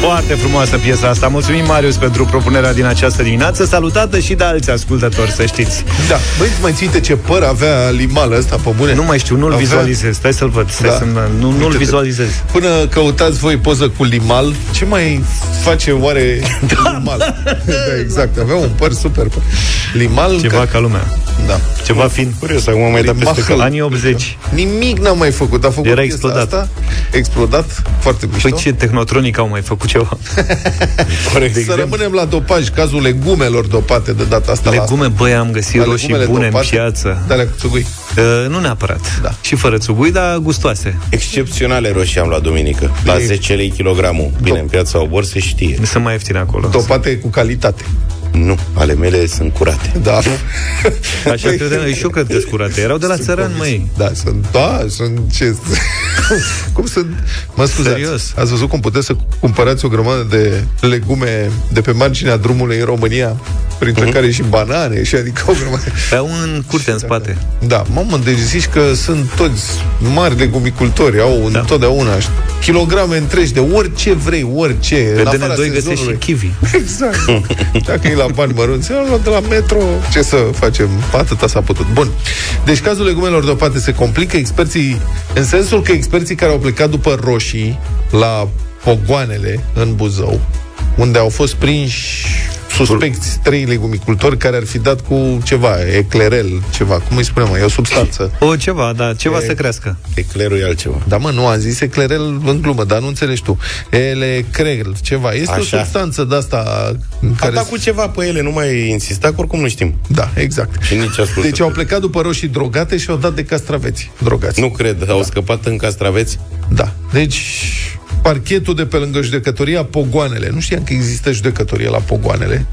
Foarte frumoasă piesa asta. Mulțumim, Marius, pentru propunerea din această dimineață, salutată și de alți ascultători, să știți. Da, băi, mai ținte ce păr avea limal ăsta pe bune? Nu mai știu, nu-l Avea- vizualizez. Stai să-l văd. Stai Da. să nu, nu-l Uite-te. vizualizez. Până căutați voi poză cu limal, ce mai face oare limal? da, exact, avea un păr super. Limal, Ceva ca... ca lumea. Da. Ceva fin. Curios, acum am mai dat peste Limahăl. cap. Anii 80. Nimic n-a mai făcut. A făcut Era piesa explodat. Asta, explodat, foarte mișto. Păi ce tehnotronic au mai făcut ceva? Corect. Să rămânem la dopaj, cazul legumelor dopate de data asta. Legume, băi, am găsit la roșii legumele bune în dopate, piață. De alea cu țugui. Uh, nu neapărat. Da. Și fără țugui, dar gustoase. Excepționale roșii am luat duminică. La Ei. 10 lei kilogramul. Bine, în piața Obor se știe. Sunt mai ieftine acolo. Dopate cu calitate. Nu, ale mele sunt curate. Da. Așa credeam, și eu cred că sunt curate. Erau de la țăran, măi. Da, sunt, da, sunt ce... cum sunt... Mă scuzați, Serios. ați văzut cum puteți să cumpărați o grămadă de legume de pe marginea drumului în România, printre Mhm. uh-huh. care și banane, și adică o grămadă... Au în curte, în spate. Da, mamă, deci zici că sunt toți mari legumicultori, au da. întotdeauna kilograme întregi de orice vrei, orice, Pe în afara DN2 găsești și sezonului. kiwi. Exact. Dacă e la bani mărunți, eu luat de la metro. Ce să facem? Atâta s-a putut. Bun. Deci cazul legumelor dopate se complică. Experții, în sensul că experții care au plecat după roșii la pogoanele în Buzău, unde au fost prinși suspecți trei legumicultori care ar fi dat cu ceva, eclerel, ceva, cum îi spunem, e o substanță. O, ceva, da, ceva să crească. Eclerul e altceva. Da, mă, nu am zis eclerel în glumă, dar nu înțelegi tu. Elecrel, ceva. Este Așa. o substanță de asta în A care... dat cu ceva pe ele, nu mai insista, că oricum nu știm. Da, exact. Și nici ascultă. Deci au plecat după roșii drogate și au dat de castraveți drogați. Nu cred, au scăpat în castraveți. Da. Deci parchetul de pe lângă judecătoria Pogoanele. Nu știam că există judecătorie la Pogoanele.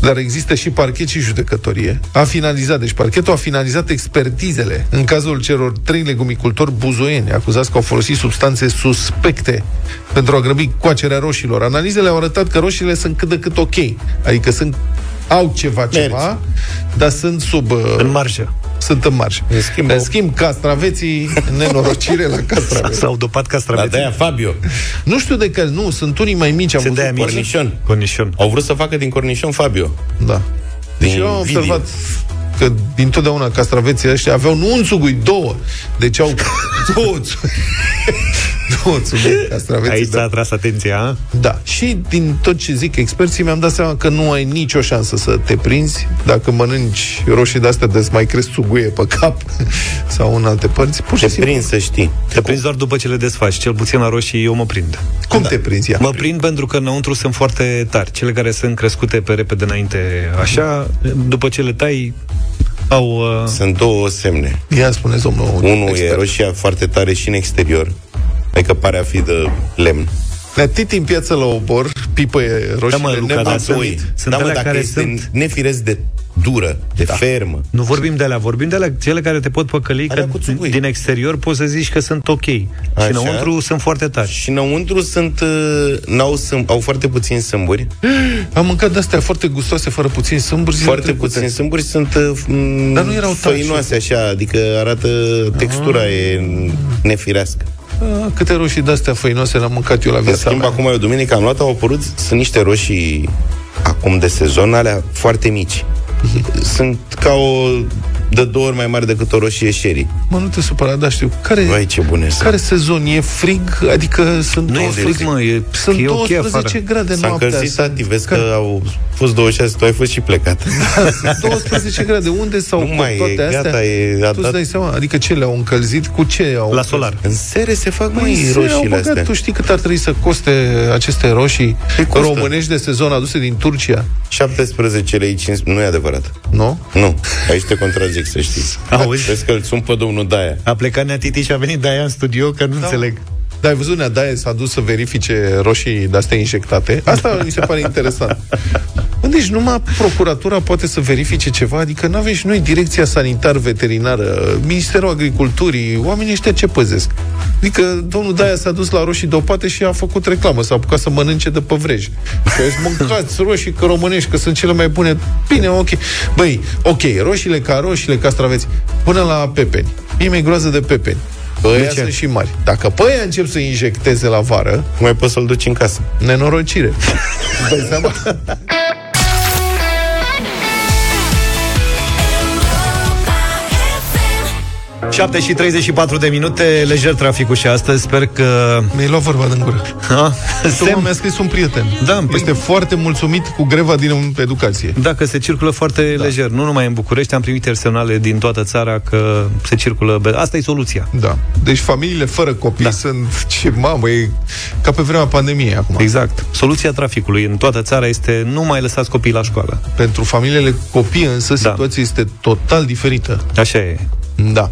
Dar există și parchet și judecătorie. A finalizat, deci parchetul a finalizat expertizele în cazul celor trei legumicultori buzoieni, acuzați că au folosit substanțe suspecte pentru a grăbi coacerea roșilor. Analizele au arătat că roșiile sunt cât de cât ok. Adică sunt au ceva, ceva, dar sunt sub... uh, În marjă. Sunt în marș. În schimb, în schimb castraveții, nenorocire la castraveți. S-au dopat La castraveții. de-aia Fabio. Nu știu de care, nu, sunt unii mai mici, am Sunt de-aia văzut. mici. Cornișon. Cornișon. Au vrut să facă din cornișon Fabio. Da. Deci Din eu am video. Observat că din totdeauna castraveții ăștia aveau nu un țugui, două. Deci au două țugui. două țugui castraveții. Aici s-a da. atras atenția, a? da. Și din tot ce zic experții, mi-am dat seama că nu ai nicio șansă să te prinzi dacă mănânci roșii de-astea de mai crezi țuguie pe cap sau în alte părți. Pur și Te simplu. prind să știi. Te prinzi doar după ce le desfaci. Cel puțin la roșii eu mă prind. Cum te prinzi ea? Mă prind pentru că înăuntru sunt foarte tari. Cele care sunt crescute pe repede înainte, așa, după ce le tai, au... Uh, Sunt două semne. Ia spune domnul Unul e expert. roșia foarte tare și în exterior. Adică pare a fi de lemn. La titi în piață la obor, pipăie roșii Da, mă, Luca, dar sunt- nemulțumit. sunt da, mă, alea dacă care este sunt- nefiresc de dură, de da. fermă. nu vorbim de alea, vorbim de alea, cele care te pot păcăli, Alea că cu țugui. din exterior poți să zici că sunt ok. Și Așa. înăuntru sunt foarte tari. Și înăuntru sunt, uh, n-au sâm, au foarte puțini sâmburi. Am mâncat de-astea foarte gustoase, fără puțin sâmburi. zilele Foarte trecute. puțini sâmburi sunt uh, m, Dar nu erau tari făinoase așa, adică arată textura e nefirească. Ah, câte roșii de-astea făinoase l-am mâncat eu la În viața schimb, mea. acum eu duminică am luat, au apărut, sunt niște roșii acum de sezon, alea foarte mici. Sunt ca o de două ori mai mare decât o roșie sherry. Mă, nu te supăra, da, știu. Care, Vai, ce bune sunt. care sezon? E frig? Adică sunt Nu e 12, frig, mă, e, sunt e ok 12 afară. grade S-a noaptea. încălzit, sunt- tati, vezi Care- că au fost 26, tu ai fost și plecat. sunt 12 grade. Unde s-au Nu făcut mai e, toate astea? gata, e- a Tu îți dat- dai seama? Adică ce le-au încălzit? Cu ce au La solar. În sere se fac Păi, mai se au roșiile băgat. astea. Tu știi cât ar trebui să coste aceste roșii Păi costă. românești de sezon aduse din Turcia? 17 lei 5, nu e adevărat. Nu? Nu, aici te contrazic, să știi. Auzi? Vezi că îl sun pe domnul Daia. A plecat Nea Titi și a venit de-aia în studio, că nu înțeleg. Dar ai văzut, Neadaie s-a dus să verifice roșii de-astea injectate. Asta mi se pare interesant. Bă, Deci numai procuratura poate să verifice ceva, adică nu avem și noi direcția sanitar-veterinară, Ministerul Agriculturii, oamenii ăștia ce păzesc? Adică domnul Daia s-a dus la roșii dopate și a făcut reclamă, s-a apucat să mănânce de pe vrej. Că îți mâncați roșii că românești, că sunt cele mai bune. Bine, ok. Băi, ok, roșiile ca roșiile, castraveți, până la pepeni. Mie mi-e groază de pepeni. Ăia sunt și mari. Dacă pe ăia încep să injecteze la vară, mai poți să-l duci în casă. Nenorocire. Dai seama? 7 și 34 de minute, lejer traficul și astăzi, sper că... Mi-ai luat vorba din gură. Ha? Sem... mi-a scris un prieten. Da, este păi... foarte mulțumit cu greva din educație. Da, că se circulă foarte da. lejer. Nu numai în București, am primit semnale din toată țara că se circulă... Asta e soluția. Da. Deci familiile fără copii da. sunt... Ce mamă, e ca pe vremea pandemiei acum. Exact. Soluția traficului în toată țara este nu mai lăsați copiii la școală. Pentru familiile copii însă da. situația este total diferită. Așa e. Da.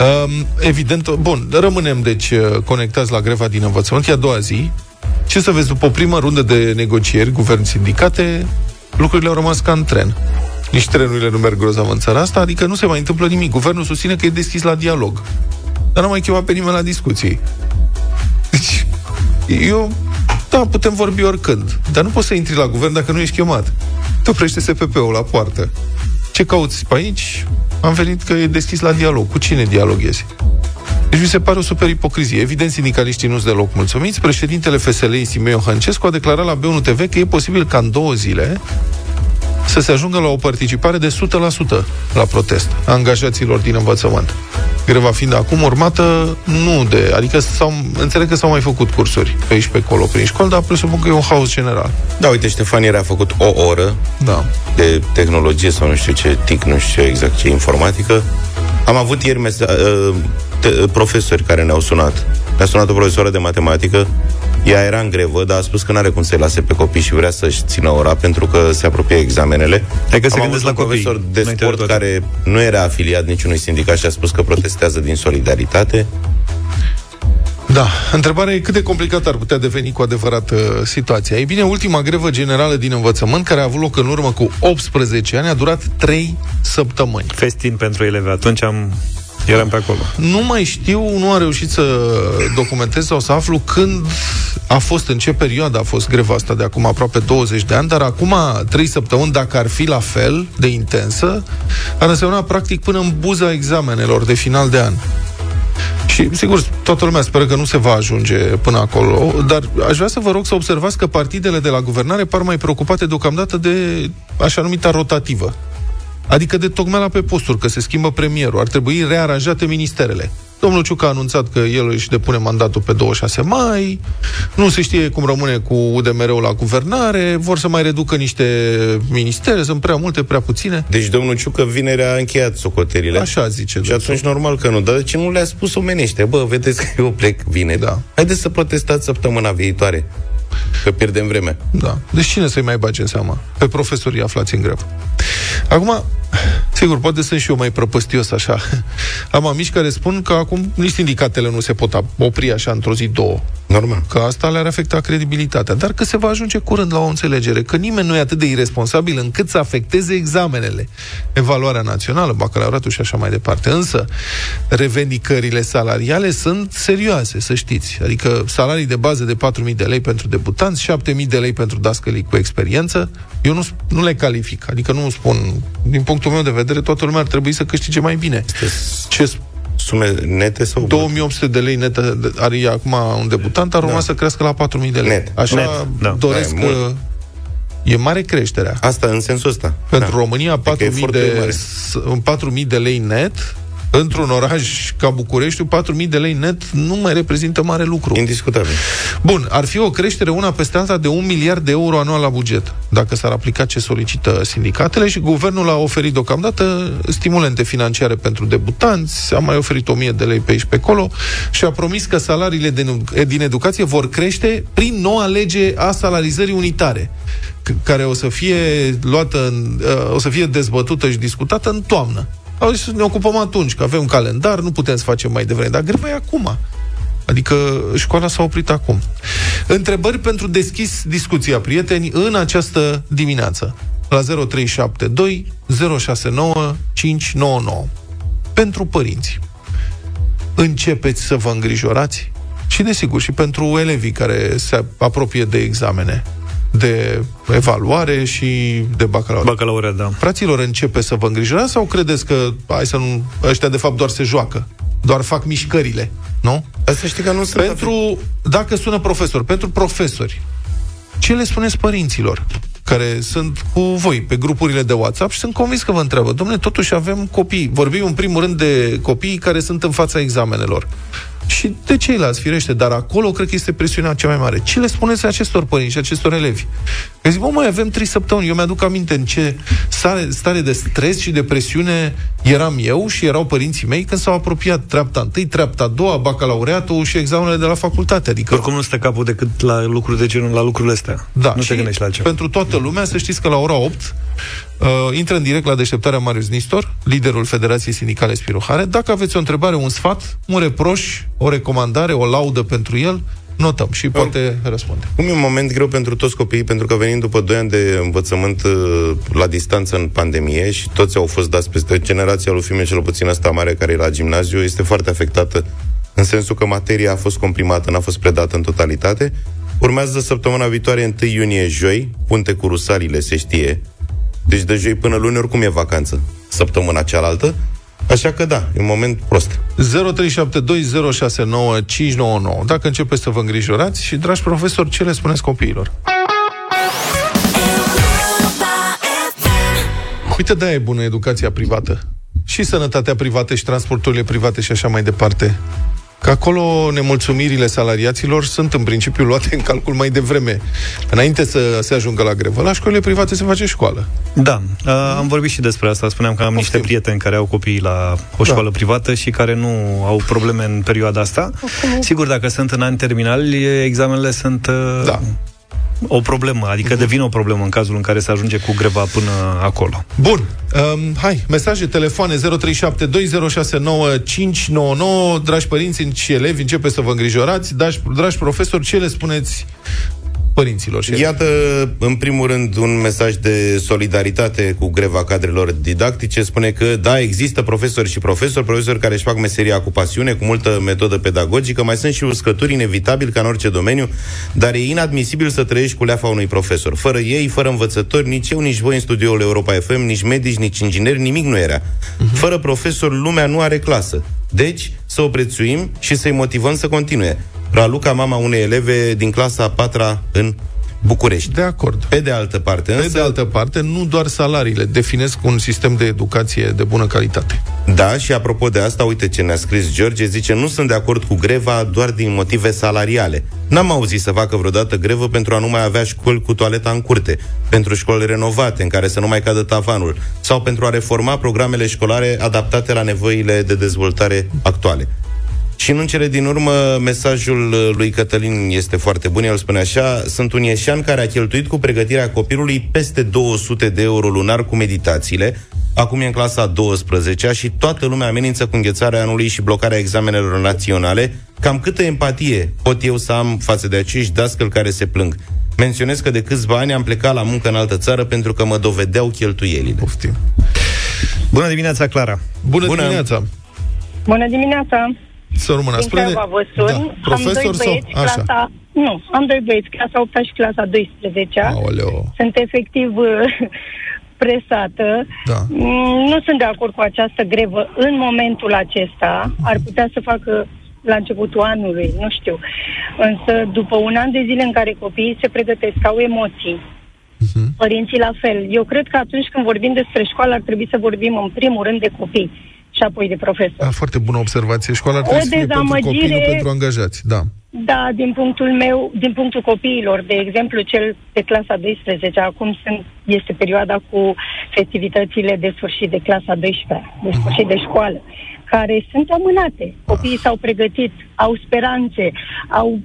Um, evident, bun, rămânem deci uh, conectați la greva din învățământ. E a doua zi. Ce să vezi, după o primă rundă de negocieri, guvern-sindicate, lucrurile au rămas ca în tren. Nici trenurile nu merg grozav în țara asta, adică nu se mai întâmplă nimic. Guvernul susține că e deschis la dialog. Dar nu mai chemat pe nimeni la discuții. Deci, eu, da, putem vorbi oricând, dar nu poți să intri la guvern dacă nu ești chemat. Te oprește SPP-ul la poartă. Ce cauți pe aici? Am venit că e deschis la dialog. Cu cine dialoghezi? Deci mi se pare o super ipocrizie. Evident, sindicaliștii nu sunt deloc mulțumiți. Președintele FSL, Simeon Hăncescu, a declarat la B1 TV că e posibil ca în două zile să se ajungă la o participare de 100% la protest a angajaților din învățământ. Greva fiind acum urmată, nu de... Adică s-au, înțeleg că s-au mai făcut cursuri pe aici pe acolo prin școli, dar presupun că e un haos general. Da, uite, Ștefan era a făcut o oră da. de tehnologie sau nu știu ce, TIC, nu știu exact ce informatică. Am avut ieri mesa- uh, te- profesori care ne-au sunat. Ne-a sunat o profesoară de matematică ea era în grevă, dar a spus că nu are cum să-i lase pe copii și vrea să-și țină ora pentru că se apropie examenele. Hai că se Am la un profesor de sport care nu era afiliat niciunui sindicat și a spus că protestează din solidaritate. Da, întrebarea e cât de complicat ar putea deveni cu adevărat uh, situația. Ei bine, ultima grevă generală din învățământ, care a avut loc în urmă cu 18 ani, a durat 3 săptămâni. Festin pentru elevi. Atunci am Eram pe acolo. Nu mai știu, nu am reușit să documentez sau să aflu când a fost, în ce perioadă a fost greva asta de acum aproape 20 de ani, dar acum 3 săptămâni, dacă ar fi la fel de intensă, ar însemna practic până în buza examenelor de final de an. Și, sigur, toată lumea speră că nu se va ajunge până acolo, dar aș vrea să vă rog să observați că partidele de la guvernare par mai preocupate deocamdată de așa numita rotativă. Adică de tocmai pe posturi, că se schimbă premierul. Ar trebui rearanjate ministerele. Domnul Ciuc a anunțat că el își depune mandatul pe 26 mai, nu se știe cum rămâne cu UDMR-ul la guvernare, vor să mai reducă niște ministere, sunt prea multe, prea puține. Deci domnul Ciucă vineri a încheiat socoterile. Așa zice. Și atunci normal că nu, dar de ce nu le-a spus omenește? Bă, vedeți că eu plec vineri. Da. Haideți să protestați săptămâna viitoare. Că pierdem vreme. Da. Deci cine să-i mai bage în seama? Pe profesorii aflați în grevă. Acum, sigur, poate sunt și eu mai prăpăstios așa. Am amici care spun că acum nici sindicatele nu se pot opri așa într-o zi, două. Normal. Că asta le-ar afecta credibilitatea. Dar că se va ajunge curând la o înțelegere, că nimeni nu e atât de irresponsabil încât să afecteze examenele. Evaluarea națională, bacalaureatul și așa mai departe. Însă, revendicările salariale sunt serioase, să știți. Adică salarii de bază de 4.000 de lei pentru debutanți, 7.000 de lei pentru dascălii cu experiență, eu nu, nu le calific. Adică nu spun, din punctul meu de vedere, toată lumea ar trebui să câștige mai bine. Ce sume nete sau 2800 de lei nete are acum un debutant, ar urma da. să crească la 4000 de lei. Net. Așa Net. Da. doresc da, e, e mare creșterea. Asta în sensul ăsta. Pentru da. România 4000 de 4000 de lei net într-un oraș ca București, 4.000 de lei net nu mai reprezintă mare lucru. Indiscutabil. Bun, ar fi o creștere una peste alta de un miliard de euro anual la buget, dacă s-ar aplica ce solicită sindicatele și guvernul a oferit deocamdată stimulente financiare pentru debutanți, a mai oferit 1000 de lei pe aici pe acolo și a promis că salariile din educație vor crește prin noua lege a salarizării unitare care o să fie luată, în, uh, o să fie dezbătută și discutată în toamnă. Au zis să ne ocupăm atunci, că avem un calendar, nu putem să facem mai devreme, dar greva e acum. Adică școala s-a oprit acum. Întrebări pentru deschis discuția, prieteni, în această dimineață. La 0372 069 599. Pentru părinți. Începeți să vă îngrijorați? Și, desigur, și pentru elevii care se apropie de examene de evaluare și de bacalaureat. Bacalaureat, da. Fraților, începe să vă îngrijorați sau credeți că hai să nu, ăștia de fapt doar se joacă? doar fac mișcările, nu? Asta știi că nu sunt Pentru, dacă sună profesor, pentru profesori, ce le spuneți părinților? care sunt cu voi pe grupurile de WhatsApp și sunt convins că vă întreabă, domnule, totuși avem copii. Vorbim în primul rând de copii care sunt în fața examenelor și de ceilalți, firește, dar acolo cred că este presiunea cea mai mare. Ce le spuneți acestor părinți și acestor elevi? Că zic, bă, mai avem trei săptămâni. Eu mi-aduc aminte în ce stare, stare de stres și de presiune eram eu și erau părinții mei când s-au apropiat treapta întâi, treapta a doua, bacalaureatul și examenele de la facultate. Adică... Oricum nu stă capul decât la lucruri de genul, la lucrurile astea. Da, nu și te gândești la altceva. pentru toată lumea, să știți că la ora 8 uh, intră în direct la deșteptarea Marius Nistor, liderul Federației Sindicale Spirohare. Dacă aveți o întrebare, un sfat, un reproș, o recomandare, o laudă pentru el, notăm și poate răspunde. Cum e un moment greu pentru toți copiii, pentru că venim după 2 ani de învățământ uh, la distanță în pandemie și toți au fost dați peste generația lui Fime, cel puțin asta mare care e la gimnaziu, este foarte afectată în sensul că materia a fost comprimată, n-a fost predată în totalitate. Urmează săptămâna viitoare, 1 iunie, joi, punte cu rusalile, se știe. Deci de joi până luni oricum e vacanță, săptămâna cealaltă. Așa că da, e un moment prost. 0372069599. Dacă începeți să vă îngrijorați și, dragi profesori, ce le spuneți copiilor? Uite, da, e bună educația privată. Și sănătatea privată și transporturile private și așa mai departe. Că acolo nemulțumirile salariaților sunt în principiu luate în calcul mai devreme. Înainte să se ajungă la grevă, la școlile private se face școală. Da, uh, am vorbit și despre asta. Spuneam că am Poftim. niște prieteni care au copii la o școală Da. privată și care nu au probleme în perioada asta. Sigur, dacă sunt în ani terminali, examenele sunt uh, Da. O problemă, adică devin o problemă în cazul în care se ajunge cu greva până acolo. Bun, um, hai, mesaje, telefoane 0372069599 Dragi părinți și elevi, începe să vă îngrijorați. Dragi, dragi profesori, ce le spuneți părinților și Iată, în primul rând, un mesaj de solidaritate cu greva cadrelor didactice. Spune că, da, există profesori și profesori, profesori care își fac meseria cu pasiune, cu multă metodă pedagogică, mai sunt și uscături inevitabil ca în orice domeniu, dar e inadmisibil să trăiești cu leafa unui profesor. Fără ei, fără învățători, nici eu, nici voi în studioul Europa FM, nici medici, nici ingineri, nimic nu era. Fără profesor, lumea nu are clasă. Deci, să o prețuim și să-i motivăm să continue. Raluca, mama unei eleve din clasa a patra în București. De acord Pe de altă parte, Pe însă, de altă parte, nu doar salariile definesc un sistem de educație de bună calitate. da, și apropo de asta, uite ce ne-a scris George, zice, nu sunt de acord cu greva doar din motive salariale. N-am auzit să facă vreodată grevă pentru a nu mai avea școli cu toaleta în curte, pentru școli renovate în care să nu mai cadă tavanul, sau pentru a reforma programele școlare adaptate la nevoile de dezvoltare actuale. Și în cele din urmă, mesajul uh, lui Cătălin este foarte bun. El spune așa, sunt un ieșan care a cheltuit cu pregătirea copilului peste 200 de euro lunar cu meditațiile, acum e în clasa a 12 și toată lumea amenință cu înghețarea anului și blocarea examenelor naționale. Cam câtă empatie pot eu să am față de acești dascăli care se plâng? Menționez că de câțiva ani am plecat la muncă în altă țară pentru că mă dovedeau cheltuielile. Poftim. Bună dimineața, Clara! Bună, Bună. dimineața! Bună dimineața! Să rămână. Din Craiova vă sun. da. Profesor am doi sau... băieți, Așa. clasa... Nu, am doi băieți, clasa 8 și clasa 12 Aoleo. Sunt efectiv uh, presată. Da. Mm, Nu sunt de acord cu această grevă în momentul acesta. Ar putea să facă la începutul anului, nu știu. Însă, după un an de zile în care copiii se pregătesc, au emoții, Mhm. părinții la fel. Eu cred că atunci când vorbim despre școală, ar trebui să vorbim în primul rând de copii și apoi de profesori. Da, foarte bună observație. Școala ar O trebui să fie pentru copii, nu dezamăgire- pentru angajați. Da. Da, din punctul meu, din punctul copiilor, de exemplu, cel de clasa 12, acum sunt, este perioada cu festivitățile de sfârșit de clasa 12, de sfârșit de școală, care sunt amânate. Copiii s-au pregătit, au speranțe, au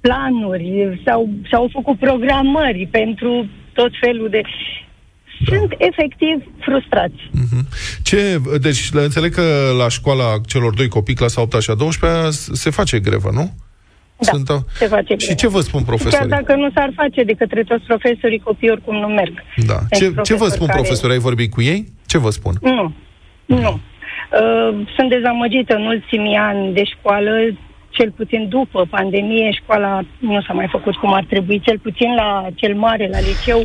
planuri, s-au, s-au făcut programări pentru tot felul de... Sunt efectiv frustrați. Mhm. Ce, deci le înțeleg că la școala celor doi copii, clasa 8 și a 12 se face grevă, nu? Da, a- se face Și grevă. ce vă spun Chiar profesorii? dacă nu s-ar face de către toți profesorii, copiii oricum nu merg. Da. Sunt Ce, ce vă profesori spun care- profesorii? Ai vorbit cu ei? Ce vă spun? Nu, nu. Uh, sunt dezamăgită în ultimii ani de școală, cel puțin după pandemie, școala nu s-a mai făcut cum ar trebui, cel puțin la cel mare, la liceu,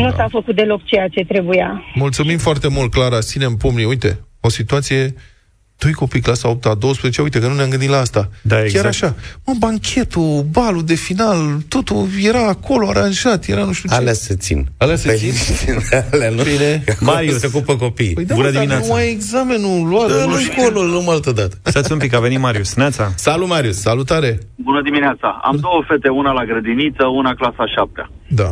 nu Da. s-a făcut deloc ceea ce trebuia. Mulțumim foarte mult, Clara. Ținem pumnii. Uite, o situație doi copii clasa 8 a 12, uite că nu ne-am gândit la asta. Da, exact. Chiar așa. Mă, banchetul, balul de final, totul era acolo aranjat, era nu știu ce. Alea se țin. Alea se Păi, țin? Alea nu. Bine. Acolo Marius. se ocupă copiii. Păi da, Bună mă, dar dimineața. nu ai examenul luat. Dă-l nu știu. acolo, îl luăm altă dată. Stați un pic, a venit Marius. Neața. Salut, Marius. Salutare. Bună dimineața! Am două fete, una la grădiniță, una clasa a șaptea. Da.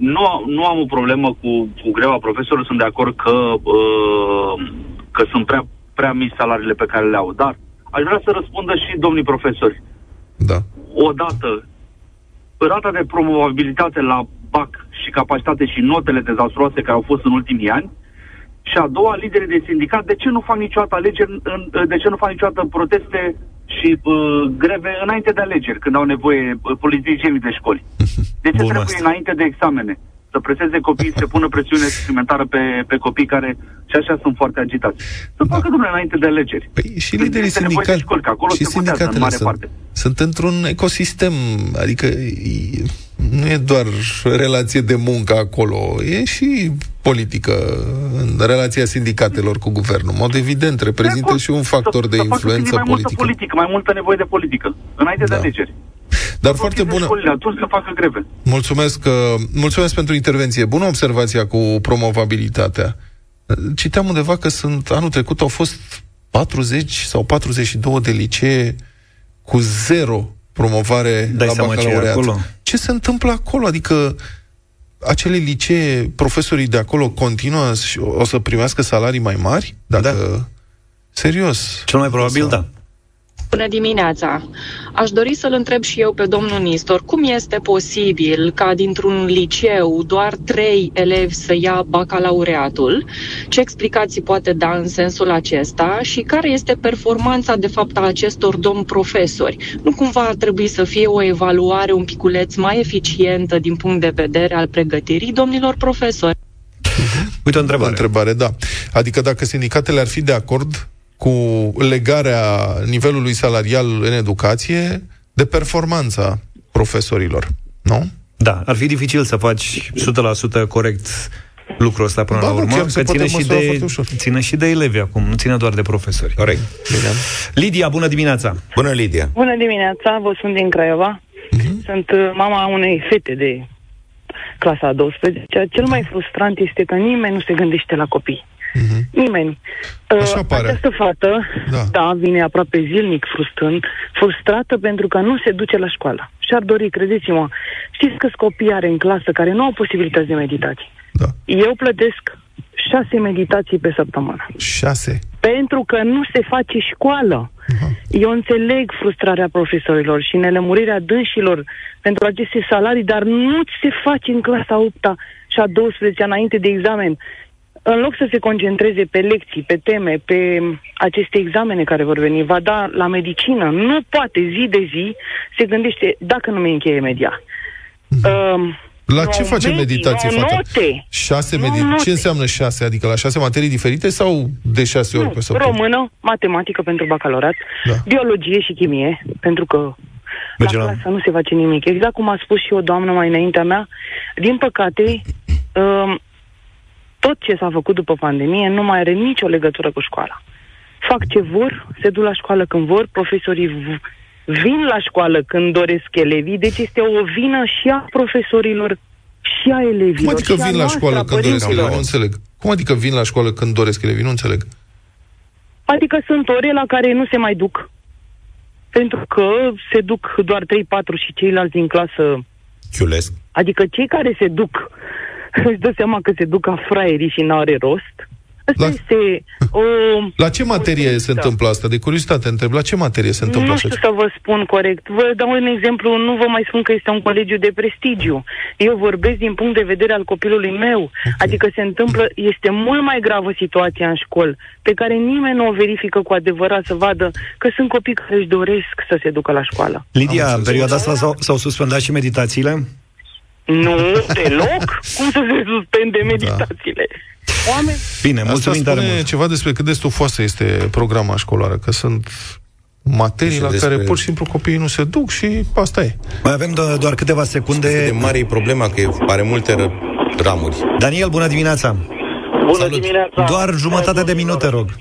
Nu, nu am o problemă cu, cu greva profesorului, sunt de acord că, uh, că sunt prea, prea mici salariile pe care le au, dar aș vrea să răspundă și domnii profesori. Da. Odată, rata de promovabilitate la BAC și capacitate și notele dezastruoase care au fost în ultimii ani, și a doua, liderii de sindicat, de ce nu fac niciodată alegeri, în, de ce nu fac niciodată proteste și uh, greve înainte de alegeri, când au nevoie uh, politicienii de școli? De ce Bun trebuie asta. înainte de examene? Să preseze copiii, să pună presiune suplimentară pe, pe copii care și așa sunt foarte agitați. Să facă, domnule, înainte de alegeri. Păi și Când liderii este nevoie de sindicali școli, că acolo și se votează în sindicatele mare sunt, parte. sunt într-un ecosistem, adică e- nu e doar relație de muncă acolo, e și politică în relația sindicatelor cu guvernul. În mod evident, reprezintă acord. și un factor de să, să facă influență mai multă politică. politică, mai multă nevoie de politică, înainte Da. de alegeri. Dar foarte bună. Școlile, atunci să facă greve. Mulțumesc, uh, mulțumesc pentru intervenție. Bună observația cu promovabilitatea. Uh, Citeam undeva că sunt, anul trecut au fost 40 sau 42 de licee cu zero promovare Dai la seama ce e bacalaureat. acolo? Ce se întâmplă acolo? Adică acele licee, profesorii de acolo continuă și o să primească salarii mai mari? Dacă... Da. Serios. Cel mai probabil, da. Bună dimineața! Aș dori să-l întreb și eu pe domnul Nistor, cum este posibil ca dintr-un liceu doar trei elevi să ia bacalaureatul? Ce explicații poate da în sensul acesta și care este performanța de fapt a acestor domni profesori? Nu cumva ar trebui să fie o evaluare un piculeț mai eficientă din punct de vedere al pregătirii domnilor profesori? Uite o O întrebare. întrebare, da. Adică dacă sindicatele ar fi de acord cu legarea nivelului salarial în educație de performanța profesorilor, nu? Da, ar fi dificil să faci 100% corect lucrul ăsta până Ba la nu, urmă, chiar se că poate ține și, măsura de, foarte ușor. ține și de elevi acum, nu ține doar de profesori. Corect. Bine. Lidia, bună dimineața! Bună, Lidia. Bună dimineața, vă sunt din Craiova. Sunt uh, mama unei fete de clasa a 12. Cel mai frustrant este că nimeni nu se gândește la copii. Nimeni. Așa Uh, pare. Această fată, Da. da. vine aproape zilnic frustrând, frustrată pentru că nu se duce la școală. Și-ar dori, credeți-mă, știți câți copii are în clasă care nu au posibilități de meditații? Da. Eu plătesc șase meditații pe săptămână Șase. pentru că nu se face școală. Eu înțeleg frustrarea profesorilor și nelămurirea dânșilor pentru aceste salarii, dar nu se face în clasa 8 și a 12 înainte de examen. În loc să se concentreze pe lecții, pe teme, pe aceste examene care vor veni, va da la medicină, nu poate zi de zi, se gândește dacă nu mi încheie media. Um, La nu ce au face medii, meditație, nu au fata? note. Șase Nu au meditații. note. Ce înseamnă șase? Adică la șase materii diferite sau de șase ori Nu, pe săptămână? română, matematică pentru bacalaureat, Da. biologie și chimie, pentru că Merge la la- clasă nu se face nimic. Exact cum a spus și o doamnă mai înaintea mea, din păcate, um, tot ce s-a făcut după pandemie nu mai are nicio legătură cu școala. Fac ce vor, se duc la școală când vor, profesorii v- vin la școală când doresc elevii, deci este o vină și a profesorilor și a elevilor. Cum adică și a vin la noastră, școală a când doresc părinților. elevii? Nu înțeleg. Cum adică vin la școală când doresc elevii? Nu înțeleg. Adică sunt ore la care nu se mai duc. Pentru că se duc doar 3-4 și ceilalți din clasă. Chiulesc. Adică cei care se duc, își dă seama că se duc ca fraierii și n-are rost. Asta La- este o... La ce materie o se întâmplă asta? De curiozitate întreb. La ce materie se întâmplă Nu așa? știu să vă spun corect. Vă dau un exemplu, nu vă mai spun că este un colegiu de prestigiu. Eu vorbesc din punct de vedere al copilului meu. Okay. Adică se întâmplă, este mult mai gravă situația în școli, pe care nimeni nu o verifică cu adevărat să vadă că sunt copii care își doresc să se ducă la școală. Lidia, în perioada asta s-au, s-au suspendat și meditațiile? Nu, deloc. Cum să se suspende meditațiile? Oameni, Bine, Asta mulțumim tare spune mult. ceva despre cât de stufoasă este programa școlară, că sunt materii Și la despre- care pur și simplu copiii nu se duc și asta e. Mai avem do- doar câteva De secunde. mare e problema că e- are multe ră- ramuri. Daniel, bună dimineața! Bună Salut. dimineața! Doar jumătate de minut, te rog.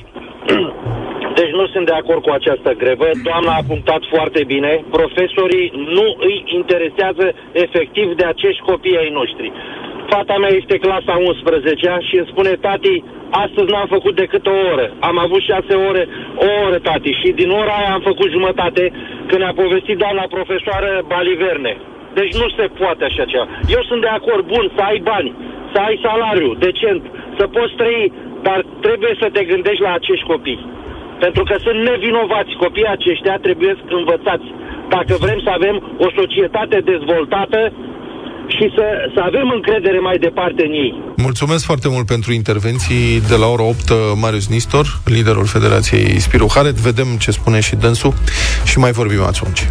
Deci nu sunt de acord cu această grevă. Doamna a punctat foarte bine. Profesorii nu îi interesează efectiv de acești copii ai noștri. Fata mea este clasa 11 și îmi spune, tati, astăzi n-am făcut decât o oră. Am avut șase ore, o oră, tati, și din ora aia am făcut jumătate când a povestit doamna profesoară Baliverne. Deci nu se poate așa ceva. Eu sunt de acord, bun, să ai bani, să ai salariu decent, să poți trăi, dar trebuie să te gândești la acești copii. Pentru că sunt nevinovați. Copiii aceștia trebuie învățați. Dacă vrem să avem o societate dezvoltată și să, să avem încredere mai departe în ei. Mulțumesc foarte mult pentru intervenții de la ora 8, Marius Nistor, liderul Federației Spiru Haret. Vedem ce spune și dânsul și mai vorbim atunci.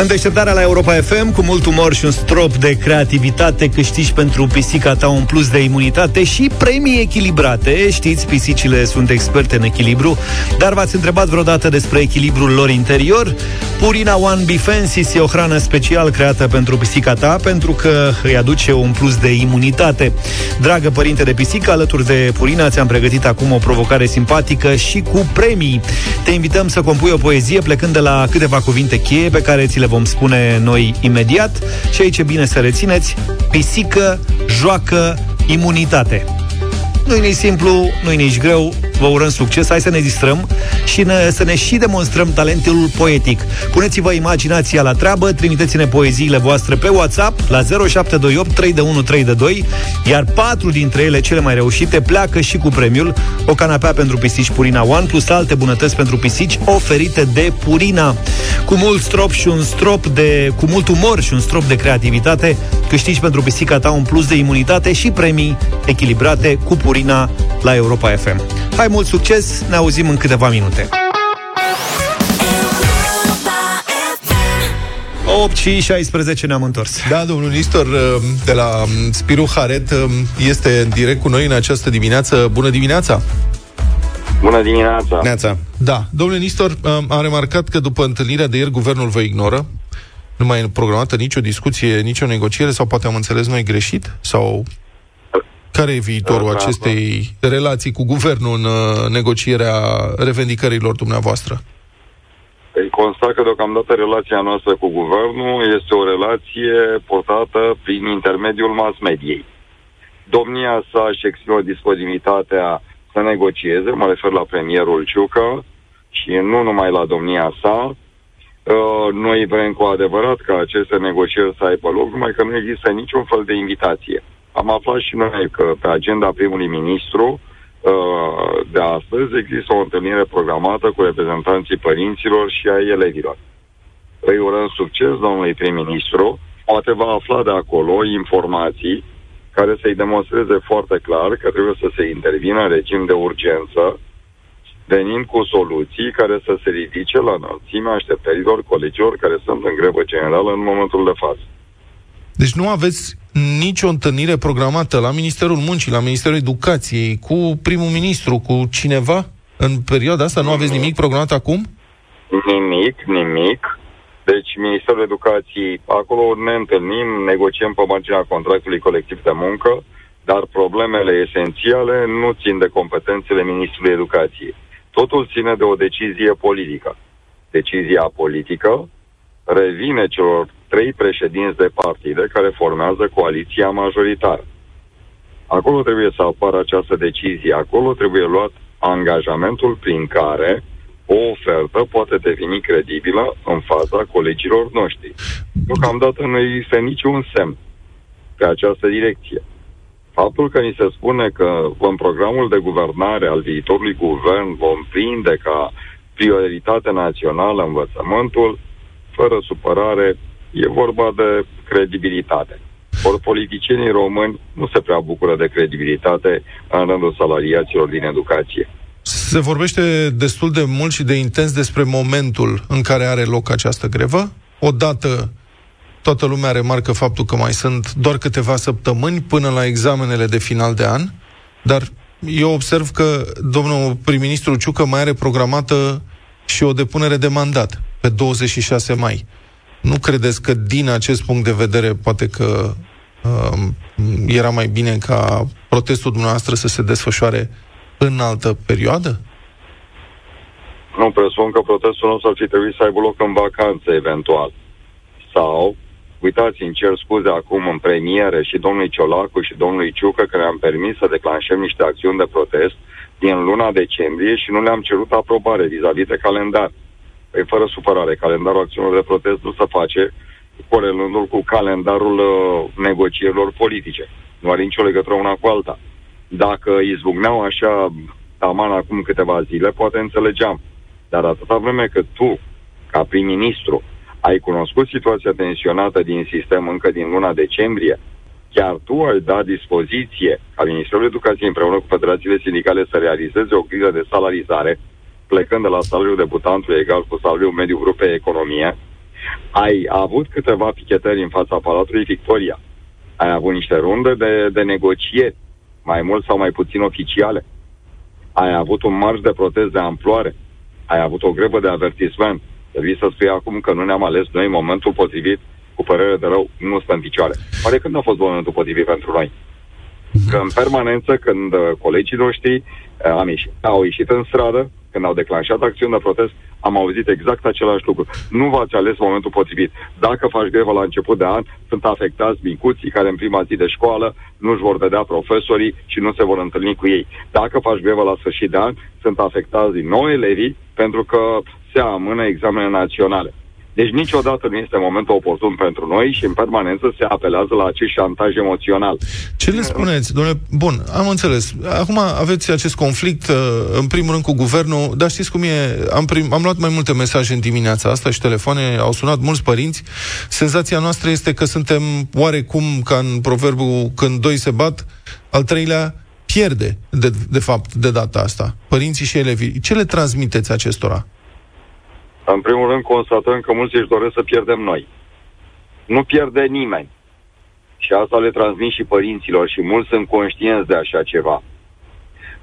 În deșteptarea la Europa FM, cu mult umor și un strop de creativitate, câștigi pentru pisica ta un plus de imunitate și premii echilibrate. Știți, pisicile sunt experte în echilibru, dar v-ați întrebat vreodată despre echilibrul lor interior? Purina One Bifensis e o hrană special creată pentru pisica ta, pentru că îi aduce un plus de imunitate. Dragă părinte de pisică, alături de Purina ți-am pregătit acum o provocare simpatică și cu premii. Te invităm să compui o poezie plecând de la câteva cuvinte cheie pe care ți le vom spune noi imediat. Și aici e bine să rețineți, pisică, joacă, imunitate. Nu-i nici simplu, nu-i nici greu, vă urăm succes, hai să ne distrăm și ne, să ne și demonstrăm talentul poetic. Puneți-vă imaginația la treabă, trimiteți-ne poeziile voastre pe WhatsApp la 0728 3 iar patru dintre ele, cele mai reușite, pleacă și cu premiul o canapea pentru pisici Purina One plus alte bunătăți pentru pisici oferite de Purina. Cu mult strop și un strop de cu mult umor și un strop de creativitate, câștigi pentru pisica ta un plus de imunitate și premii echilibrate cu Purina la Europa FM. Hai mult succes, ne auzim în câteva minute. 8 și 16 ne-am întors. Da, domnul Nistor uh, de la um, Spiru Haret um, este în direct cu noi în această dimineață. Bună dimineața! Bună dimineața! Neața. Da, domnule Nistor, um, am remarcat că după întâlnirea de ieri, guvernul vă ignoră. Nu mai e programată nicio discuție, nicio negociere, sau poate am înțeles noi greșit? Sau care e viitorul da, acestei da. relații cu guvernul în uh, negocierea revendicărilor dumneavoastră? Îi constat că deocamdată relația noastră cu guvernul este o relație portată prin intermediul mass mediei. Domnia sa și exprimă disponibilitatea să negocieze, mă refer la premierul Ciucă și nu numai la domnia sa. Uh, noi vrem cu adevărat ca aceste negocieri să aibă loc, numai că nu există niciun fel de invitație. Am aflat și noi că pe agenda primului ministru uh, de astăzi există o întâlnire programată cu reprezentanții părinților și ai elevilor. Îi urăm succes domnului prim-ministru, poate va afla de acolo informații care să-i demonstreze foarte clar că trebuie să se intervină în regim de urgență, venind cu soluții care să se ridice la înălțimea așteptărilor colegilor care sunt în grevă generală în momentul de față. Deci nu aveți nicio întâlnire programată la Ministerul Muncii, la Ministerul Educației, cu primul ministru, cu cineva în perioada asta? Nu aveți nimic programat acum? Nimic, nimic. Deci Ministerul Educației, acolo ne întâlnim, negociem pe marginea contractului colectiv de muncă, dar problemele esențiale nu țin de competențele Ministrului Educației. Totul ține de o decizie politică. Decizia politică revine celor trei președinți de partide care formează coaliția majoritară. Acolo trebuie să apară această decizie, acolo trebuie luat angajamentul prin care o ofertă poate deveni credibilă în fața colegilor noștri. Deocamdată nu există niciun semn pe această direcție. Faptul că ni se spune că în programul de guvernare al viitorului guvern vom prinde ca prioritate națională învățământul, fără supărare, e vorba de credibilitate. Ori politicienii români nu se prea bucură de credibilitate în rândul salariaților din educație. Se vorbește destul de mult și de intens despre momentul în care are loc această grevă. Odată toată lumea remarcă faptul că mai sunt doar câteva săptămâni până la examenele de final de an, dar eu observ că domnul prim-ministru Ciucă mai are programată și o depunere de mandat pe 26 mai. Nu credeți că din acest punct de vedere poate că uh, era mai bine ca protestul dumneavoastră să se desfășoare în altă perioadă? Nu, presupun că protestul nostru ar fi trebuit să aibă loc în vacanță, eventual. Sau, uitați, îmi cer scuze acum în premieră și domnului Ciolacu și domnului Ciucă că ne-am permis să declanșăm niște acțiuni de protest din luna decembrie și nu le-am cerut aprobare vis-a-vis de calendar. Păi fără supărare, calendarul acțiunilor de protest nu se face corelându-l cu calendarul uh, negocierilor politice. Nu are nicio legătură una cu alta. Dacă izbucneau așa taman acum câteva zile, poate înțelegeam. Dar atâta vreme că tu, ca prim-ministru, ai cunoscut situația tensionată din sistem încă din luna decembrie, chiar tu ai dat dispoziție ca Ministerul Educației împreună cu federațiile sindicale să realizeze o criză de salarizare, plecând de la salariul debutantului egal cu salariul mediu grupei economie, ai avut câteva pichetări în fața Palatului Victoria, ai avut niște runde de, de negocieri, mai mult sau mai puțin oficiale, ai avut un marș de protest de amploare, ai avut o grevă de avertisment. Trebuie să spui acum că nu ne-am ales noi momentul potrivit, cu părere de rău, nu stă în picioare. Oare când a fost momentul potrivit pentru noi? Că în permanență, când uh, colegii noștri uh, am ieșit, au ieșit în stradă, când au declanșat acțiuni de protest, am auzit exact același lucru. Nu v-ați ales momentul potrivit. Dacă faci grevă la început de an, sunt afectați micuții care în prima zi de școală nu își vor vedea profesorii și nu se vor întâlni cu ei. Dacă faci grevă la sfârșit de an, sunt afectați din nou elevii pentru că se amână examenele naționale. Deci niciodată nu este momentul oportun pentru noi și în permanență se apelează la acest șantaj emoțional. Ce le spuneți, domnule? Bun, am înțeles. Acum aveți acest conflict, uh, în primul rând, cu guvernul, dar știți cum e? Am, prim, am luat mai multe mesaje în dimineața asta și telefoane, au sunat mulți părinți. Senzația noastră este că suntem oarecum ca în proverbul când doi se bat, al treilea pierde, de, de fapt, de data asta. Părinții și elevii. Ce le transmiteți acestora? În primul rând, constatăm că mulți își doresc să pierdem noi. Nu pierde nimeni. Și asta le transmit și părinților și mulți sunt conștienți de așa ceva.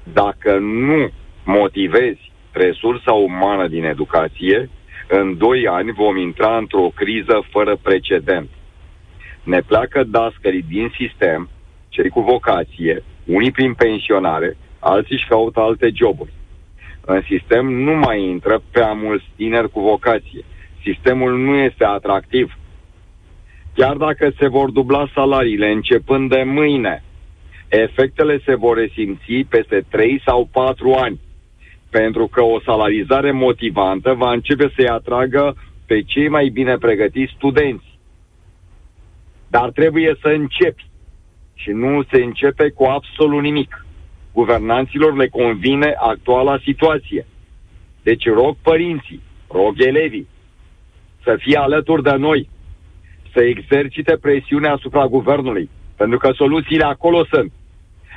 Dacă nu motivezi resursa umană din educație, în doi ani vom intra într-o criză fără precedent. Ne pleacă dascării din sistem, cei cu vocație, unii prin pensionare, alții își caută alte joburi în sistem nu mai intră prea mulți tineri cu vocație. Sistemul nu este atractiv. Chiar dacă se vor dubla salariile începând de mâine, efectele se vor resimți peste 3 sau 4 ani. Pentru că o salarizare motivantă va începe să-i atragă pe cei mai bine pregătiți studenți. Dar trebuie să începi. Și nu se începe cu absolut nimic guvernanților le convine actuala situație. Deci rog părinții, rog elevii să fie alături de noi, să exercite presiunea asupra guvernului, pentru că soluțiile acolo sunt.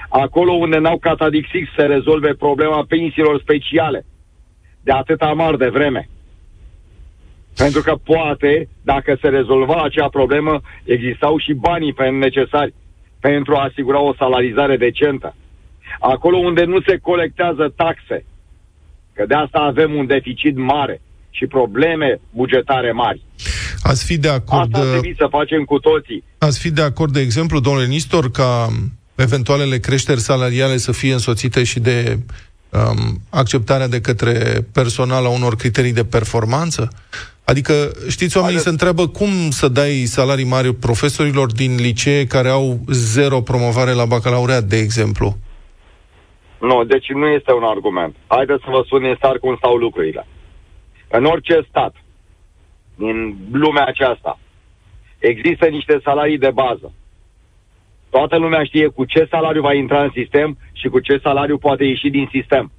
Acolo unde n-au catadixix să rezolve problema pensiilor speciale, de atâta mar de vreme. Pentru că poate, dacă se rezolva acea problemă, existau și banii necesari pentru a asigura o salarizare decentă acolo unde nu se colectează taxe, că de asta avem un deficit mare și probleme bugetare mari. Ați fi de acord... Asta trebuie să facem cu toții. Ați fi de acord, de exemplu, domnule Nistor, ca eventualele creșteri salariale să fie însoțite și de um, acceptarea de către personal a unor criterii de performanță? Adică, știți, oamenii Haideți. se întreabă cum să dai salarii mari profesorilor din licee care au zero promovare la bacalaureat, de exemplu. Nu, deci nu este un argument. Haideți să vă spun exact cum stau lucrurile. În orice stat din lumea aceasta există niște salarii de bază. Toată lumea știe cu ce salariu va intra în sistem și cu ce salariu poate ieși din sistem.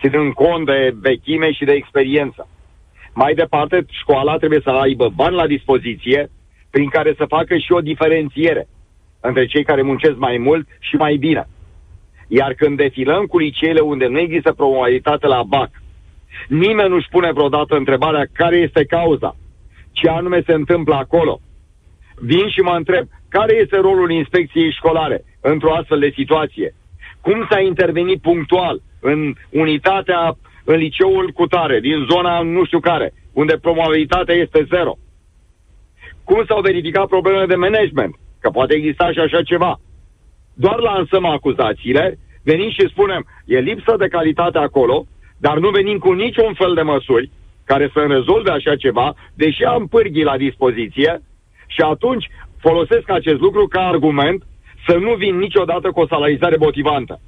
Ținând cont de vechime și de experiență. Mai departe, școala trebuie să aibă bani la dispoziție prin care să facă și o diferențiere între cei care muncesc mai mult și mai bine. Iar când defilăm cu liceele unde nu există probabilitate la BAC, nimeni nu-și pune vreodată întrebarea care este cauza, ce anume se întâmplă acolo. Vin și mă întreb, care este rolul inspecției școlare într-o astfel de situație? Cum s-a intervenit punctual în unitatea, în liceul cutare, din zona nu știu care, unde probabilitatea este zero? Cum s-au verificat problemele de management? că poate exista și așa ceva. Doar lansăm acuzațiile, venim și spunem, e lipsă de calitate acolo, dar nu venim cu niciun fel de măsuri care să rezolve așa ceva, deși am pârghii la dispoziție, și atunci folosesc acest lucru ca argument să nu vin niciodată cu o salarizare motivantă.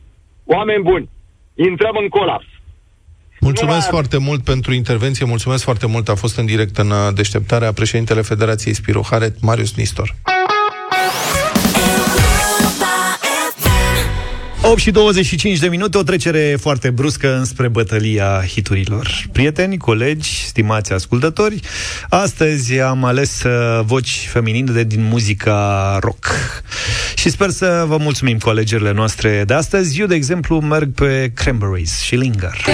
Oameni buni, intrăm în colaps. Mulțumesc mai... foarte mult pentru intervenție, mulțumesc foarte mult. A fost în direct în uh, deșteptarea președintele Federației Spiroharet, Marius Nistor. 8 și 25 de minute, o trecere foarte bruscă înspre bătălia hiturilor. Prieteni, colegi, stimați ascultători, astăzi am ales uh, voci feminine din muzica rock. Și sper să vă mulțumim cu alegerile noastre de astăzi. Eu, de exemplu, merg pe Cranberries și Linger.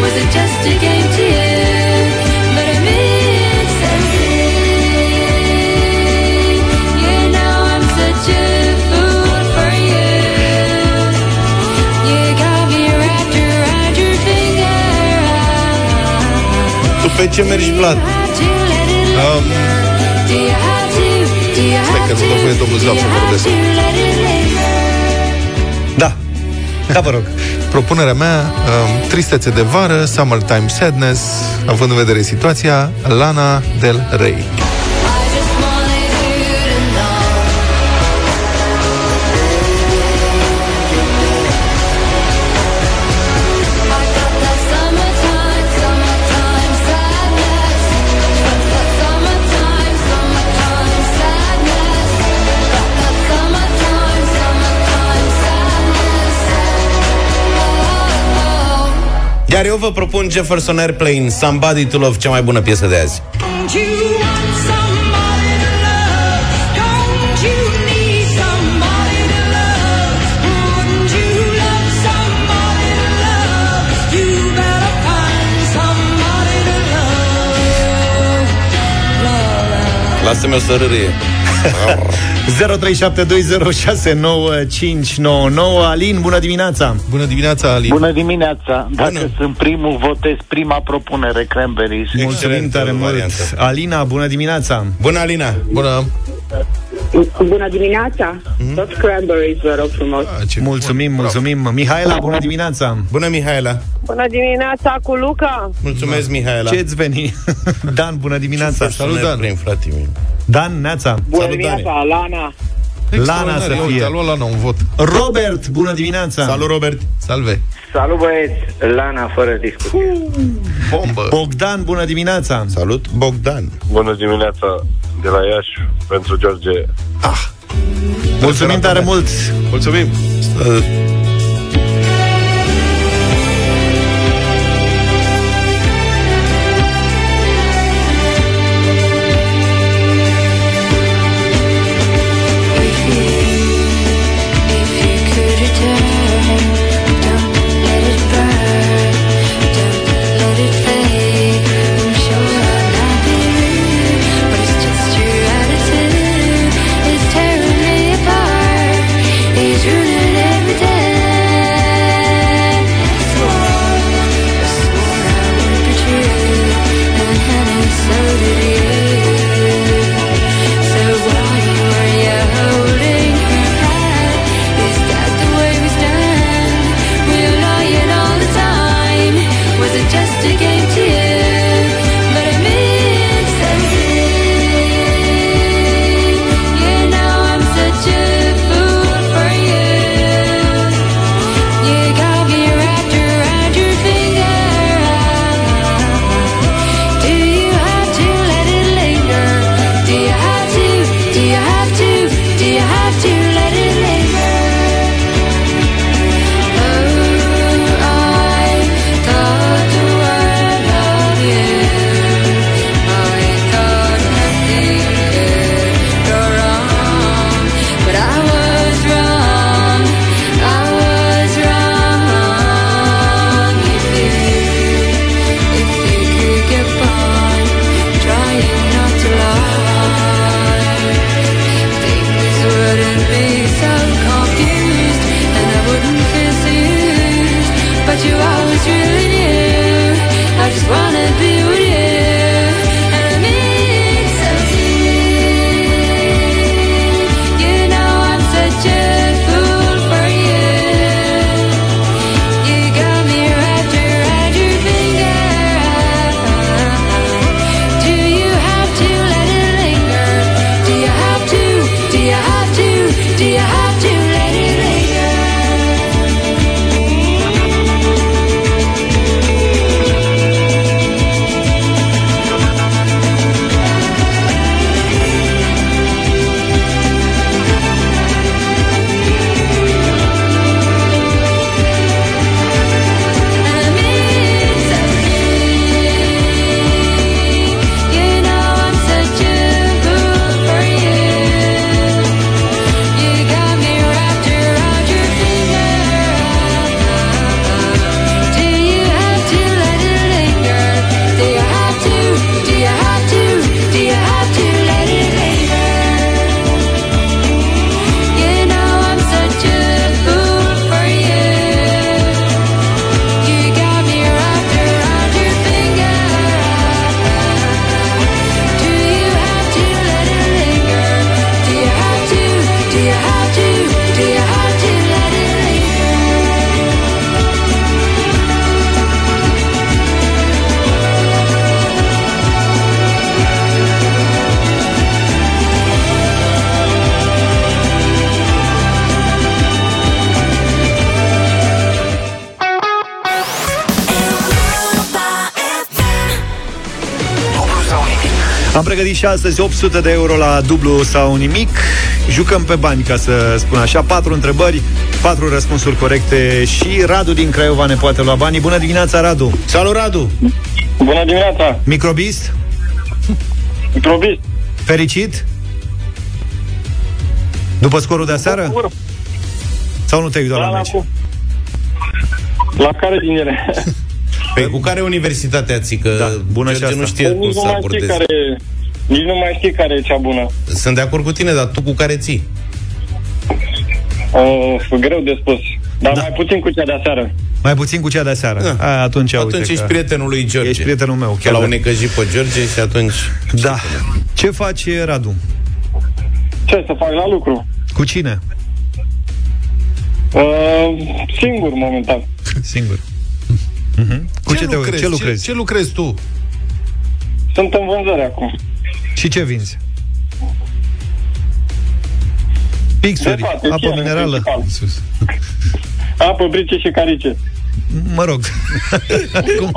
Was it just a game to you? Pe ce mergi, Vlad? Um, stai că nu dă voie domnul Zaf să vorbesc. Da. Da, vă rog. Propunerea mea, um, tristețe de vară, Summertime Sadness, având în vedere situația, Lana Del Rey. Iar eu vă propun Jefferson Airplane, Somebody to Love, cea mai bună piesă de azi. Lasă-mi o sărârie. 0372069599 Alin, bună dimineața! Bună dimineața, Alin! Bună dimineața! Dacă bună. sunt primul, votez prima propunere, Cranberries. Mulțumim tare mult! Alina, bună dimineața! Bună, Alina! Bună! Bună dimineața! Mm-hmm. Tot Cranberries, vă rog frumos! Ah, mulțumim, bun, mulțumim! Bravo. Mihaela, bună dimineața! Bună, Mihaela! Bună dimineața cu Luca! Mulțumesc, Mihaela! Ce-ți veni? Dan, bună dimineața! Salut, Dan! Prin, frate Dan, Neața! Bună Salut, dimineața, Lana! Lana să fie. Uite, a luat Lana un vot. Robert, bună dimineața! Salut, Robert! Salve! Salut, băieți! Lana, fără discuție. Bombă! Bogdan, bună dimineața! Salut, Bogdan! Bună dimineața de la Iași pentru George. Ah! Mulțumim tare mult! Mulțumim! Uh, și astăzi 800 de euro la dublu sau nimic. Jucăm pe bani, ca să spun așa. Patru întrebări, patru răspunsuri corecte și Radu din Craiova ne poate lua banii. Bună dimineața, Radu! Salut, Radu! Bună dimineața! Microbist? Microbist. Fericit? După scorul de aseară? Sau nu te-ai uitat Da, la la, meci? cu... la care din ele? Păi cu care universitate ați? Că Da, bună și George asta. nu știe cum nici nu să mai știi abordeze. care... Nici nu mai știi care e cea bună. Sunt de acord cu tine, dar tu cu care ții? Uh, greu de spus. Dar da. mai puțin cu cea de aseară. Mai puțin cu cea de aseară. Da. A, atunci, uite Atunci ești că prietenul lui George. Ești prietenul meu. Că Chiar l-au da. necăjit pe George și atunci... Da. Ce faci, Radu? Ce să fac la lucru? Cu cine? Uh, singur, momentan. Singur. Mhm. Cu ce, te, lucrezi? ce lucrezi? Ce, ce lucrezi tu? Sunt în vânzare acum. Și ce vinzi? De Pixuri, toate, apă fiecare, minerală. principal. Apă, brice și carice. Mă rog. cum,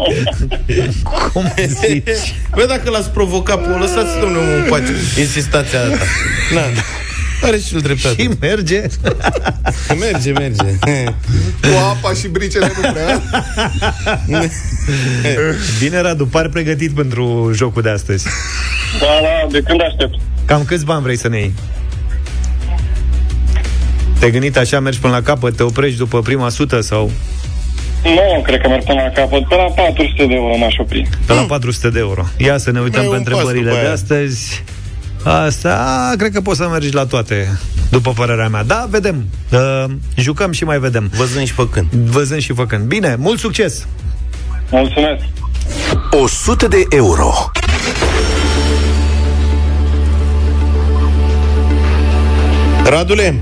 cum zici? Bă, dacă l-ați provocat pe lăsați domnule în pace. Insistația asta. Na, are și el dreptate. Și merge. merge, merge. Cu apa și bricele nu prea. Bine, Radu, pare pregătit pentru jocul de astăzi. Da, da, de când aștept? Cam câți bani vrei să ne iei? Te-ai gândit așa, mergi până la capăt, te oprești după prima sută sau Nu, cred că merg până la capăt. Pe la 400 de euro m-aș opri. pe la 400 de euro? Ia să ne uităm Mai pe un pas întrebările după de aia. Astăzi. Asta, a, cred că poți să mergi la toate, după părerea mea. Da, vedem. Uh, jucăm și mai vedem. Văzând și făcând. Văzând și făcând. Bine, mult succes! Mulțumesc! 100 de euro. Radule,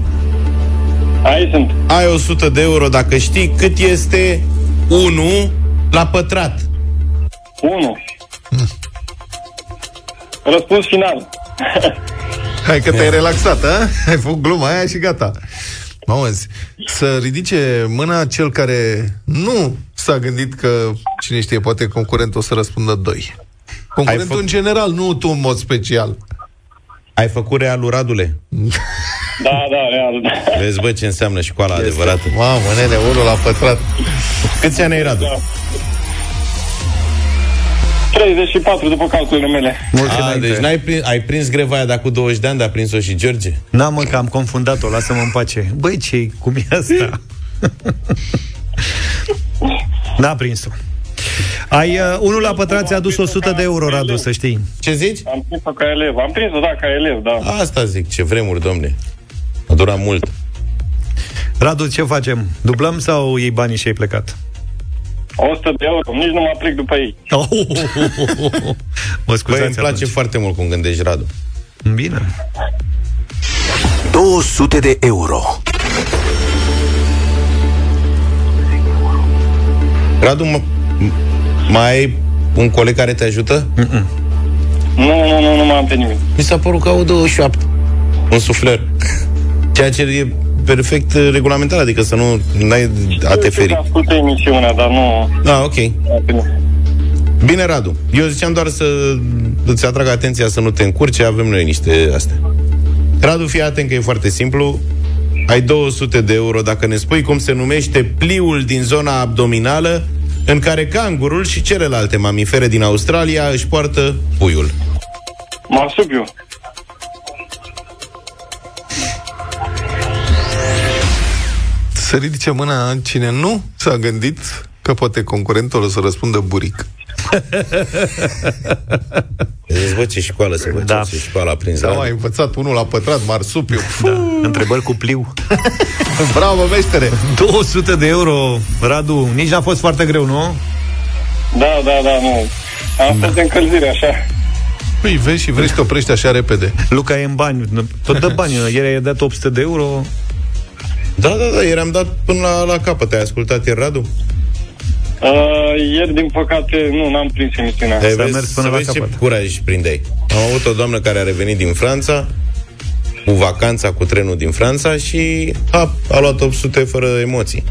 Aici sunt. ai 100 de euro dacă știi cât este 1 la pătrat. 1. Răspuns final. Hai că te-ai relaxat, a? Ai făcut gluma aia și gata. Mamă, să ridice mâna cel care nu s-a gândit că, cine știe, poate concurentul o să răspundă doi. Concurentul fă- în general, nu tu în mod special. Ai făcut realul, Radule? Da, da, real. Da. Vezi, bă, ce înseamnă școala adevărată. Mamă, nene, unul la pătrat. Câți ani ai, Radu? Da. 34 după calculele mele. Mulți A, înainte. deci n-ai prins, ai prins greva aia de acum 20 de ani, dar a prins-o și George? N-am mă, că am confundat-o, lasă-mă în pace. Băi, ce cum e asta? N-a prins-o. Ai uh, unul la pătrat ți-a adus 100 de euro, Radu, să știi. Ce zici? Am prins-o ca elev. Am prins-o, da, ca elev, da. Asta zic, ce vremuri, domne. A durat mult. Radu, ce facem? Dublăm sau iei banii și ai plecat? 100 de euro. Nici nu mă plec după ei. Mă Băi, scuzați îmi place atunci. foarte mult cum gândești, Radu. Bine. 200 de euro. Radu, m- m- mai ai un coleg care te ajută? Nu, nu, nu, nu mai am pe nimeni. Mi s-a părut că au 28. Un sufler. Ceea ce e perfect uh, regulamentar, adică să nu ai a te feri. Ascult emisiunea, dar nu... Da, ok. Bine, Radu. Eu ziceam doar să îți atrag atenția să nu te încurce, avem noi niște astea. Radu, fii atent că e foarte simplu. Ai 200 de euro dacă ne spui cum se numește pliul din zona abdominală în care cangurul și celelalte mamifere din Australia își poartă puiul. Marsupiu. Să ridice mâna cine nu s-a gândit că poate concurentul o să răspundă buric. Vezi, bă, ce școală se face, Da. ce școală a prins Da, Radu. ai învățat unul la pătrat, marsupiu. Da. Întrebări cu pliu. Bravo, meștere! 200 de euro, Radu, nici n-a fost foarte greu, nu? Da, da, da, nu. Am fost de încălzire, așa. Păi, vezi și vrei să te oprești așa repede. Luca e în bani, tot dă bani. Ieri ai dat 800 de euro. Da, da, da, ieri am dat până la, la capăt. Ai ascultat ieri, Radu? Uh, ieri, din păcate, nu, n-am prins emisiunea. Ai S-a vezi, mers până să la vezi ce capăt. curaj prindeai. Am avut o doamnă care a revenit din Franța cu vacanța cu trenul din Franța și a, a luat 800 fără emoții.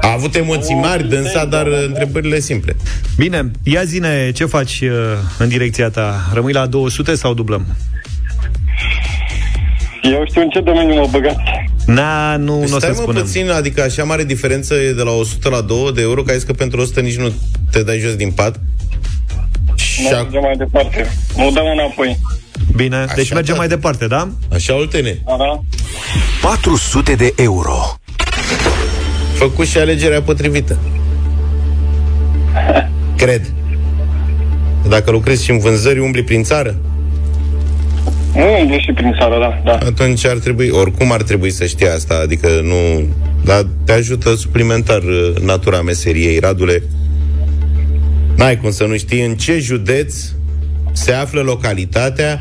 A avut emoții mari, dânsa, dar uh, întrebările simple. Bine, ia zine, ce faci uh, în direcția ta? Rămâi la 200 sau dublăm? Eu știu în ce domeniu mă băgați. Na, nu, Deci nu o să stai mă spunem. puțin, adică așa mare diferență e de la 100 la 2 de euro, că ai zis că pentru 100 nici nu te dai jos din pat. Și ac- Mergem mai departe. Nu dăm înapoi. Bine, Așa deci mergem mai departe, da? Așa, Oltene. Da, da. 400 de euro. Făcut și alegerea potrivită. Cred. Dacă lucrezi și în vânzări, umbli prin țară, Nu umblu și prin țară, da, da. atunci ar trebui, oricum ar trebui să știi asta, adică nu... Dar te ajută suplimentar uh, natura meseriei, Radule. N-ai cum să nu știi în ce județ se află localitatea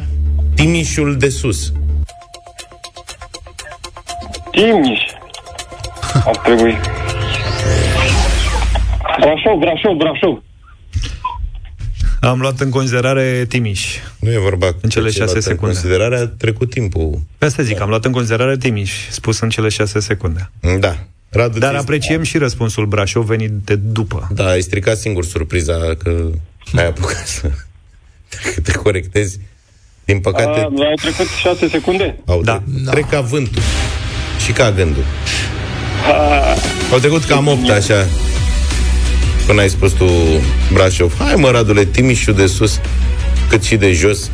Timișul de Sus. Timiș. Ar trebui. Brașov, Brașov, Brașov. Am luat în considerare Timiș. Nu e vorba În cele de ce șase luat în secunde. considerare, a trecut timpul. Pe asta zic, am luat în considerare Timiș, spus în cele șase secunde. Da. Radu, Dar ți- apreciem și răspunsul Brașov venit de după. Da, ai stricat singur surpriza că ai apucat să te corectezi. Din păcate, A, ai trecut 6 secunde? au da. trec ca vântul și ca gândul. A, Au trecut cam 8 așa Până ai spus tu Brașov Hai mă, Radule, Timișul de sus Cât și de jos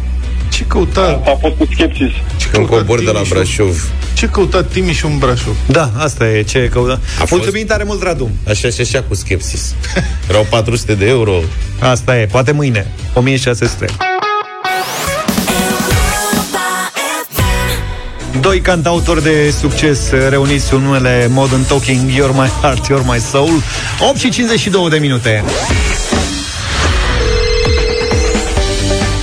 Ce căuta, a fost cu skepsis. ce Când căuta cobor de la Timișul- Brașov Ce căuta Timiș în Brașov? Da, asta e ce căuta. fost- Mulțumim tare mult, Radu. Așa și așa cu skepsis Erau 400 de euro Asta e, poate mâine. 1600. Doi cantautori de succes reuniți în numele Modern Talking You're My Heart, You're My Soul. 8 și 52 de minute.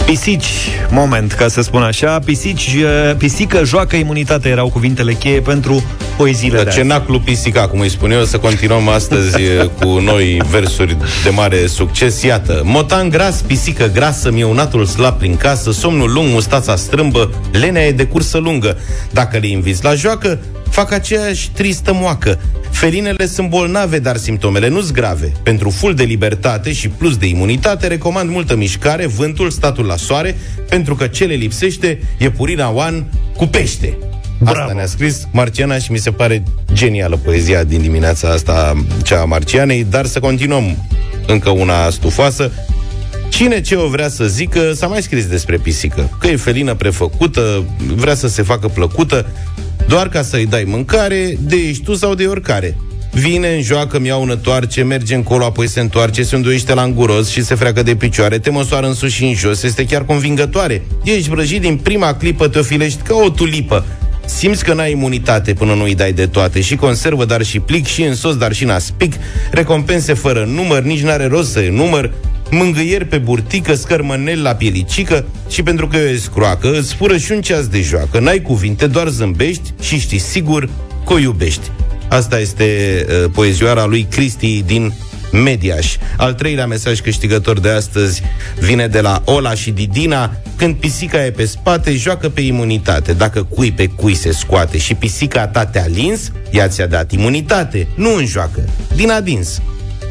Pisici, moment, ca să spun așa. Pisici, eh, pisică joacă imunitate Erau cuvintele cheie pentru poeziile Dar de ce azi. naclu pisica, cum îi spun eu Să continuăm astăzi e, cu noi versuri de mare succes Iată, motan gras, pisică grasă Mieunatul slab prin casă Somnul lung, mustața strâmbă Lenea e de cursă lungă Dacă le inviți la joacă Fac aceeași tristă moacă Felinele sunt bolnave, dar simptomele nu sunt grave. Pentru full de libertate și plus de imunitate, recomand multă mișcare, vântul, statul la soare, pentru că ce le lipsește e Purina One cu pește. Asta ne-a scris Marciana și mi se pare genială poezia din dimineața asta, cea a Marcianei, dar să continuăm încă una stufoasă. Cine ce o vrea să zică, s-a mai scris despre pisică. Că e felină prefăcută, vrea să se facă plăcută, doar ca să-i dai mâncare, de ești tu sau de oricare. Vine, în joacă, mi una toarce, merge încolo, apoi se întoarce, se înduiește la înguros și se freacă de picioare, te măsoară în sus și în jos, este chiar convingătoare. Ești vrăjit din prima clipă, te ofilești ca o tulipă. Simți că n-ai imunitate până nu îi dai de toate Și conservă, dar și plic Și în sos, dar și în aspic Recompense fără număr, nici n-are rost să număr Mângâieri pe burtică, scărmănel la pielicică Și pentru că e scroacă Îți fură și un ceas de joacă N-ai cuvinte, doar zâmbești Și știi sigur că o iubești Asta este uh, poezioara lui Cristi din Mediaș. Al treilea mesaj câștigător de astăzi vine de la Ola și Didina. Când pisica e pe spate, joacă pe imunitate. Dacă cui pe cui se scoate și pisica ta te-a lins, ea ți-a dat imunitate. Nu în joacă, din adins.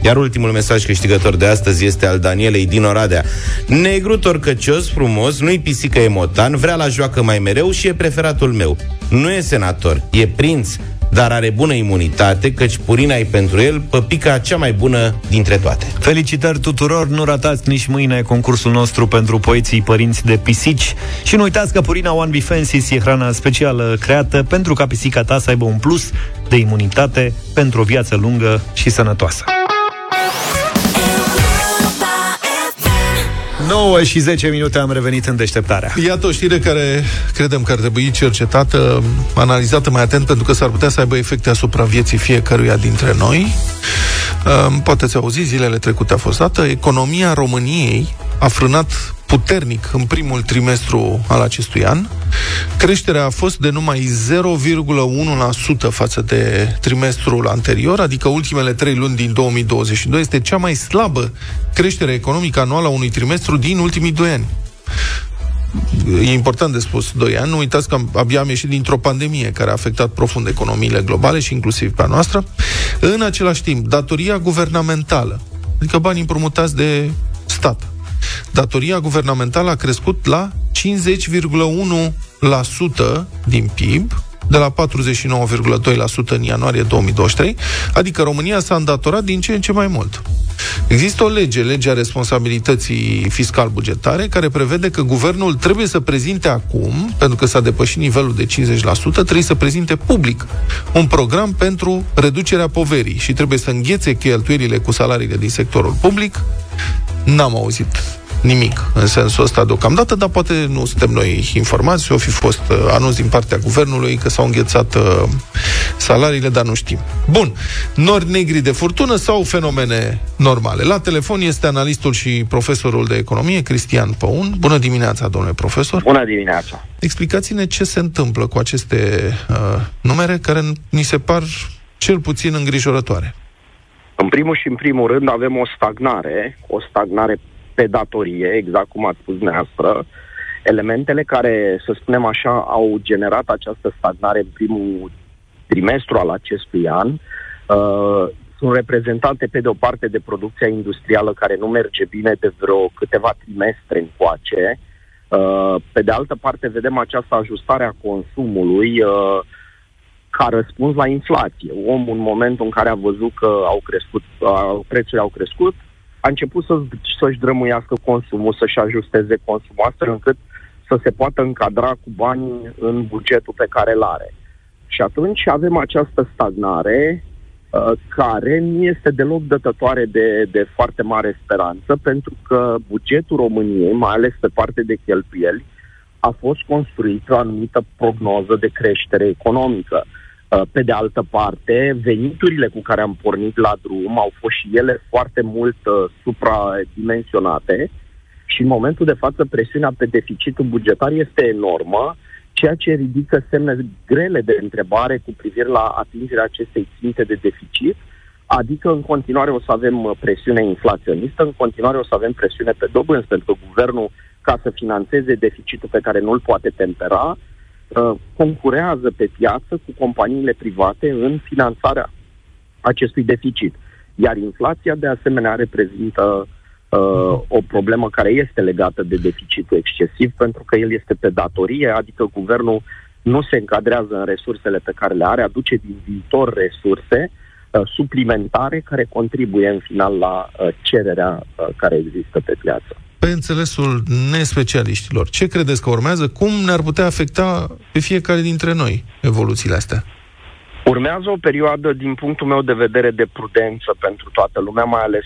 Iar ultimul mesaj câștigător de astăzi este al Danielei din Oradea. Negru torcăcios, frumos, nu-i pisică emotan, vrea la joacă mai mereu și e preferatul meu. Nu e senator, e prinț, dar are bună imunitate, căci Purina e pentru el păpica cea mai bună dintre toate. Felicitări tuturor, nu ratați nici mâine concursul nostru pentru poeții părinți de pisici și nu uitați că Purina One Bifensis e hrana specială creată pentru ca pisica ta să aibă un plus de imunitate pentru o viață lungă și sănătoasă. 9 și 10 minute am revenit în deșteptarea. Iată o știre care credem că ar trebui cercetată, analizată mai atent, pentru că s-ar putea să aibă efecte asupra vieții fiecăruia dintre noi. Um, Poate ați auzit, zilele trecute a fost dată, economia României a frânat puternic în primul trimestru al acestui an. Creșterea a fost de numai 0,1% față de trimestrul anterior, adică ultimele trei luni din 2022. Este cea mai slabă creștere economică anuală a unui trimestru din ultimii doi ani. E important de spus, 2 ani. Nu uitați că abia am ieșit dintr-o pandemie care a afectat profund economiile globale și inclusiv pe a noastră. În același timp, datoria guvernamentală, adică banii împrumutați de stat, datoria guvernamentală a crescut la 50,1% din PIB, de la 49,2% în ianuarie 2023, adică România s-a îndatorat din ce în ce mai mult. Există o lege, legea responsabilității fiscal-bugetare, care prevede că guvernul trebuie să prezinte acum, pentru că s-a depășit nivelul de 50%, trebuie să prezinte public un program pentru reducerea poverii și trebuie să înghețe cheltuielile cu salariile din sectorul public. N-am auzit nimic în sensul ăsta deocamdată, dar poate nu suntem noi informați, o fi fost uh, anunț din partea guvernului că s-au înghețat uh, salariile, dar nu știm. Bun, nori negri de furtună sau fenomene normale? La telefon este analistul și profesorul de economie, Cristian Păun. Bună dimineața, domnule profesor! Bună dimineața! Explicați-ne ce se întâmplă cu aceste uh, numere care ni se par cel puțin îngrijorătoare. În primul și în primul rând avem o stagnare, o stagnare pe datorie, exact cum ați spus dumneavoastră, elementele care, să spunem așa, au generat această stagnare în primul trimestru al acestui an uh, sunt reprezentate pe de o parte de producția industrială care nu merge bine de vreo câteva trimestre încoace. Uh, pe de altă parte vedem această ajustare a consumului uh, ca răspuns la inflație. Omul în momentul în care a văzut că au crescut, uh, prețurile au crescut, a început să, să-și drămuiască consumul, să-și ajusteze consumul, astfel încât să se poată încadra cu banii în bugetul pe care îl are. Și atunci avem această stagnare uh, care nu este deloc dătătoare de, de foarte mare speranță, pentru că bugetul României, mai ales pe parte de cheltuieli, a fost construit o anumită prognoză de creștere economică. Uh, Uh, pe de altă parte, veniturile cu care am pornit la drum au fost și ele foarte mult uh, supradimensionate și în momentul de față presiunea pe deficitul bugetar este enormă, ceea ce ridică semne grele de întrebare cu privire la atingerea acestei ținte de deficit, adică în continuare o să avem uh, presiune inflaționistă, în continuare o să avem presiune pe dobânzi, pentru că guvernul, ca să financeze deficitul pe care nu-l poate tempera, Uh, concurează pe piață cu companiile private în finanțarea acestui deficit. Iar inflația, de asemenea, reprezintă uh, o problemă care este legată de deficitul excesiv, pentru că el este pe datorie, adică guvernul nu se încadrează în resursele pe care le are, aduce din viitor resurse uh, suplimentare care contribuie în final la uh, cererea uh, care există pe piață pe înțelesul nespecialiștilor. Ce credeți că urmează? Cum ne-ar putea afecta pe fiecare dintre noi evoluțiile astea? Urmează o perioadă, din punctul meu de vedere, de prudență pentru toată lumea, mai ales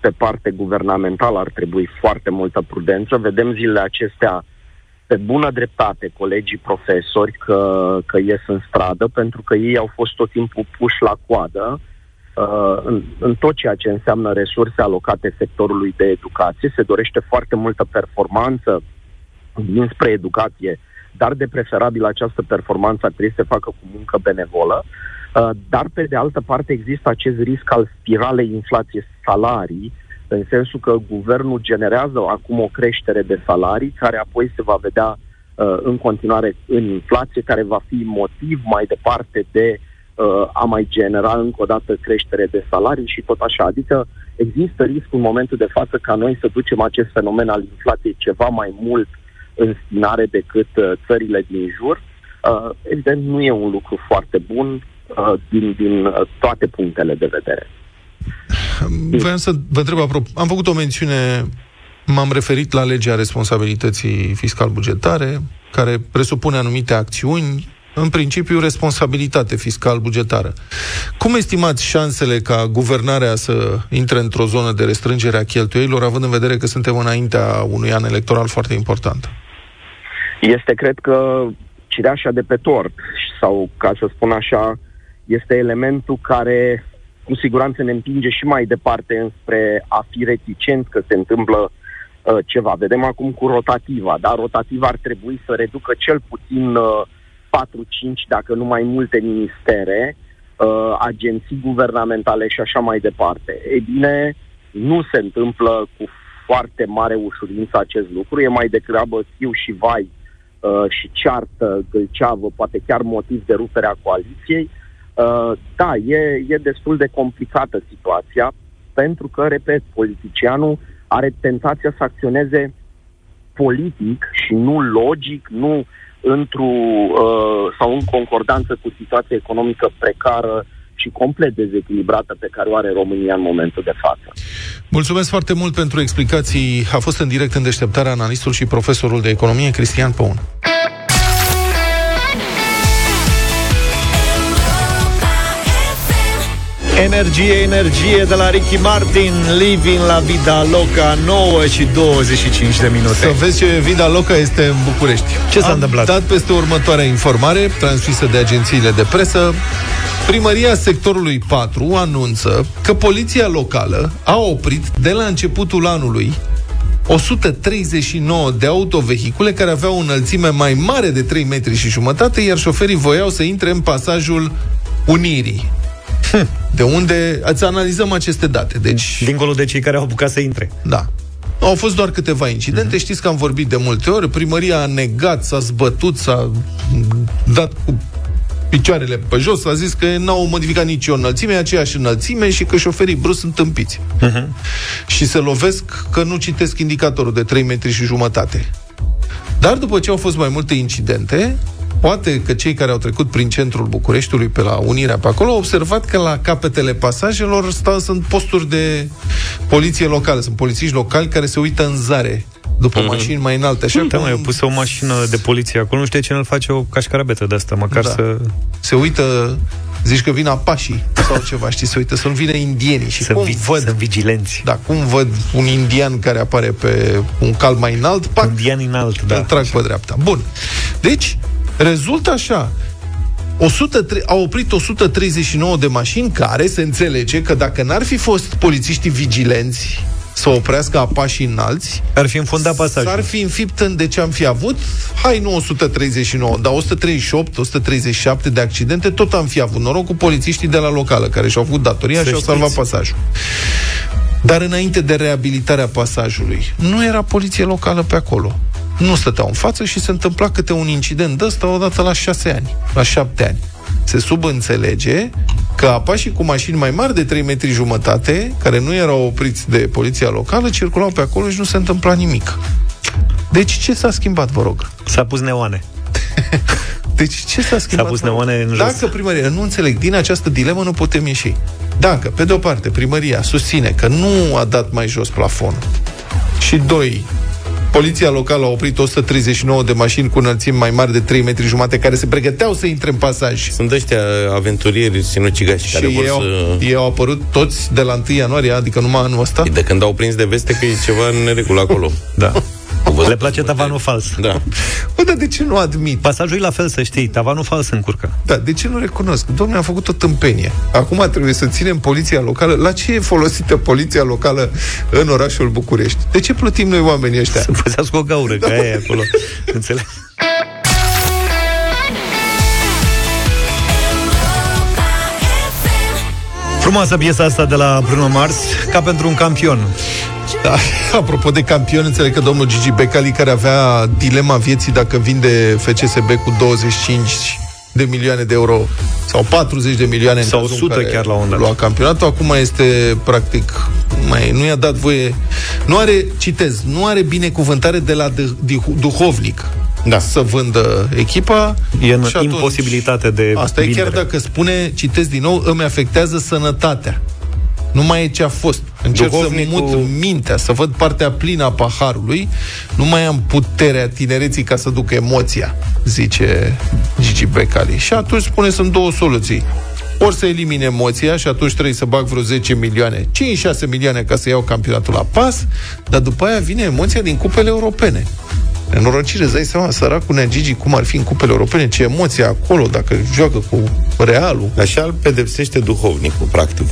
pe parte guvernamentală ar trebui foarte multă prudență. Vedem zilele acestea pe bună dreptate colegii profesori că, că ies în stradă, pentru că ei au fost tot timpul puși la coadă uh, în, în tot ceea ce înseamnă resurse alocate sectorului de educație. Se dorește foarte multă performanță dinspre educație, dar de preferabil această performanță ar trebui să se facă cu muncă benevolă. Uh, dar, pe de altă parte, există acest risc al spiralei inflație-salarii, în sensul că guvernul generează acum o creștere de salarii, care apoi se va vedea uh, în continuare în inflație, care va fi motiv mai departe de uh, uh, a mai genera încă o dată creștere de salarii și tot așa. Adică există riscul în momentul de față ca noi să ducem acest fenomen al inflației ceva mai mult în spinare decât uh, țările din jur. Uh, evident, nu e un lucru foarte bun uh, din, din uh, toate punctele de vedere. Vreau să vă întreb apropo. Am făcut o mențiune, m-am referit la legea responsabilității fiscal-bugetare, care presupune anumite acțiuni în principiu, responsabilitate fiscal-bugetară. Cum estimați șansele ca guvernarea să intre într-o zonă de restrângere a cheltuielilor, având în vedere că suntem înaintea unui an electoral foarte important? Este, cred că, cireașa de pe tort, sau, ca să spun așa, este elementul care cu siguranță ne împinge și mai departe înspre a fi reticenți că se întâmplă uh, ceva. Vedem acum cu rotativa, dar rotativa ar trebui să reducă cel puțin uh, 4-5, dacă nu mai multe ministere, uh, agenții guvernamentale și așa mai departe. Ei bine, nu se întâmplă cu foarte mare ușurință acest lucru, e mai degrabă fiu și vai uh, și ceartă, gâlceavă, poate chiar motiv de ruperea coaliției. Uh, da, e, e destul de complicată situația, pentru că, repet, politicianul are tentația să acționeze politic și nu logic, nu într-o uh, sau în concordanță cu situația economică precară și complet dezechilibrată pe care o are România în momentul de față. Mulțumesc foarte mult pentru explicații. A fost în direct în deșteptarea analistul și profesorul de economie Cristian Păun. Energie, energie de la Ricky Martin Living la Vida Loca 9 și 25 de minute Să vezi ce Vida Loca este în București Ce s-a Am întâmplat? dat peste următoarea informare Transmisă de agențiile de presă Primăria sectorului 4 anunță că poliția locală a oprit de la începutul anului 139 de autovehicule care aveau o înălțime mai mare de 3 metri și jumătate, iar șoferii voiau să intre în pasajul Unirii. De unde ați analizăm aceste date. Deci, Dincolo de cei care au apucat să intre da. Au fost doar câteva incidente, uh-huh. știți că am vorbit de multe ori, primăria a negat, s-a zbătut, s-a dat cu picioarele pe jos, a zis că n-au modificat nicio înălțime, e aceeași înălțime și că șoferii brusc sunt tâmpiți. uh-huh. Și se lovesc că nu citesc indicatorul de 3 metri și jumătate. Dar după ce au fost mai multe incidente, poate că cei care au trecut prin centrul Bucureștiului pe la Unirea pe acolo au observat că la capetele pasajelor stau, sunt posturi de poliție locală, sunt polițiști locali care se uită în zare după mm-hmm. mașini mai înalte. Așa Da, cum mai, au pus o mașină de poliție acolo Nu știu ce ne face o cașcarabetă de asta Măcar Da. să... se uită Zici că vin apașii sau ceva, știi, se uită să nu vină indienii și Să cum vi- văd, sunt vigilenți da, cum văd un indian care apare pe un cal mai înalt, pac, Indian înalt, da, da îl trag pe dreapta. Bun. Deci, rezultă așa. 103, au oprit 139 de mașini care se înțelege că dacă n-ar fi fost polițiștii vigilenți să oprească apașii înalți, Ar fi înfundat pasajul s-ar fi înfipt în de ce am fi avut, hai nu 139, dar 138, 137 de accidente, tot am fi avut noroc cu polițiștii de la locală, care și-au avut datoria Să și au știți. salvat pasajul. Dar înainte de reabilitarea pasajului, nu era poliție locală pe acolo. Nu stăteau în față și se întâmpla câte un incident de ăsta odată la șase ani, la șapte ani. Se subînțelege că apașii cu mașini mai mari de 3 metri jumătate, care nu erau opriți de poliția locală, circulau pe acolo și nu se întâmpla nimic. Deci ce s-a schimbat, vă rog? S-a pus neoane Deci ce s-a schimbat? pus vă rog? neoane în jos. Dacă primăria, nu înțeleg, din această dilemă nu putem ieși. Dacă, pe de-o parte, primăria susține că nu a dat mai jos plafonul și, doi, Poliția locală a oprit 139 de mașini cu înălțimi mai mari de 3 metri jumate care se pregăteau să intre în pasaj. Sunt ăștia aventurieri sinucigași Și care vor ei au, să... ei au apărut toți de la 1 ianuarie, adică numai anul ăsta. De când au prins de veste că e ceva în neregulă acolo. Da Le place tavanul fals Da. Bă, dar de ce nu admit? Pasajul e la fel, să știi Tavanul fals încurcă Da, de ce nu recunosc? Domnule, a făcut o tâmpenie. Acum trebuie să ținem poliția locală. La ce e folosită poliția locală în orașul București? De ce plătim noi oamenii ăștia? Să păzească o gaură, că aia e acolo Înțeleg? Frumoasă piesa asta de la Bruno Mars Ca pentru un campion Da. Apropo de campion, înțeleg că domnul Gigi Becali, care avea dilema vieții dacă vinde FCSB cu 25 de milioane de euro sau 40 de milioane în Sau cazul în 100 care chiar la un dat. lua campionatul, acum este practic mai, nu i-a dat voie nu are, citez, nu are binecuvântare de la de, de, duhovnic Da. să vândă echipa E în și atunci- imposibilitate de Asta e chiar vindere. dacă spune, citesc din nou, îmi afectează sănătatea. Nu mai e ce a fost. Încerc să Duhovnicul- mut mintea, să văd partea plină a paharului. Nu mai am puterea tinereții ca să duc emoția, zice Gigi Becali. Și atunci spune, sunt două soluții. Ori să elimine emoția și atunci trebuie să bag vreo 10 milioane, 5-6 milioane ca să iau campionatul la pas, dar după aia vine emoția din cupele europene. Nenorocire, îți dai seama, săracul Nea Gigi, cum ar fi în cupele europene, ce emoție acolo, dacă joacă cu Realul. Așa îl pedepsește duhovnicul, practic.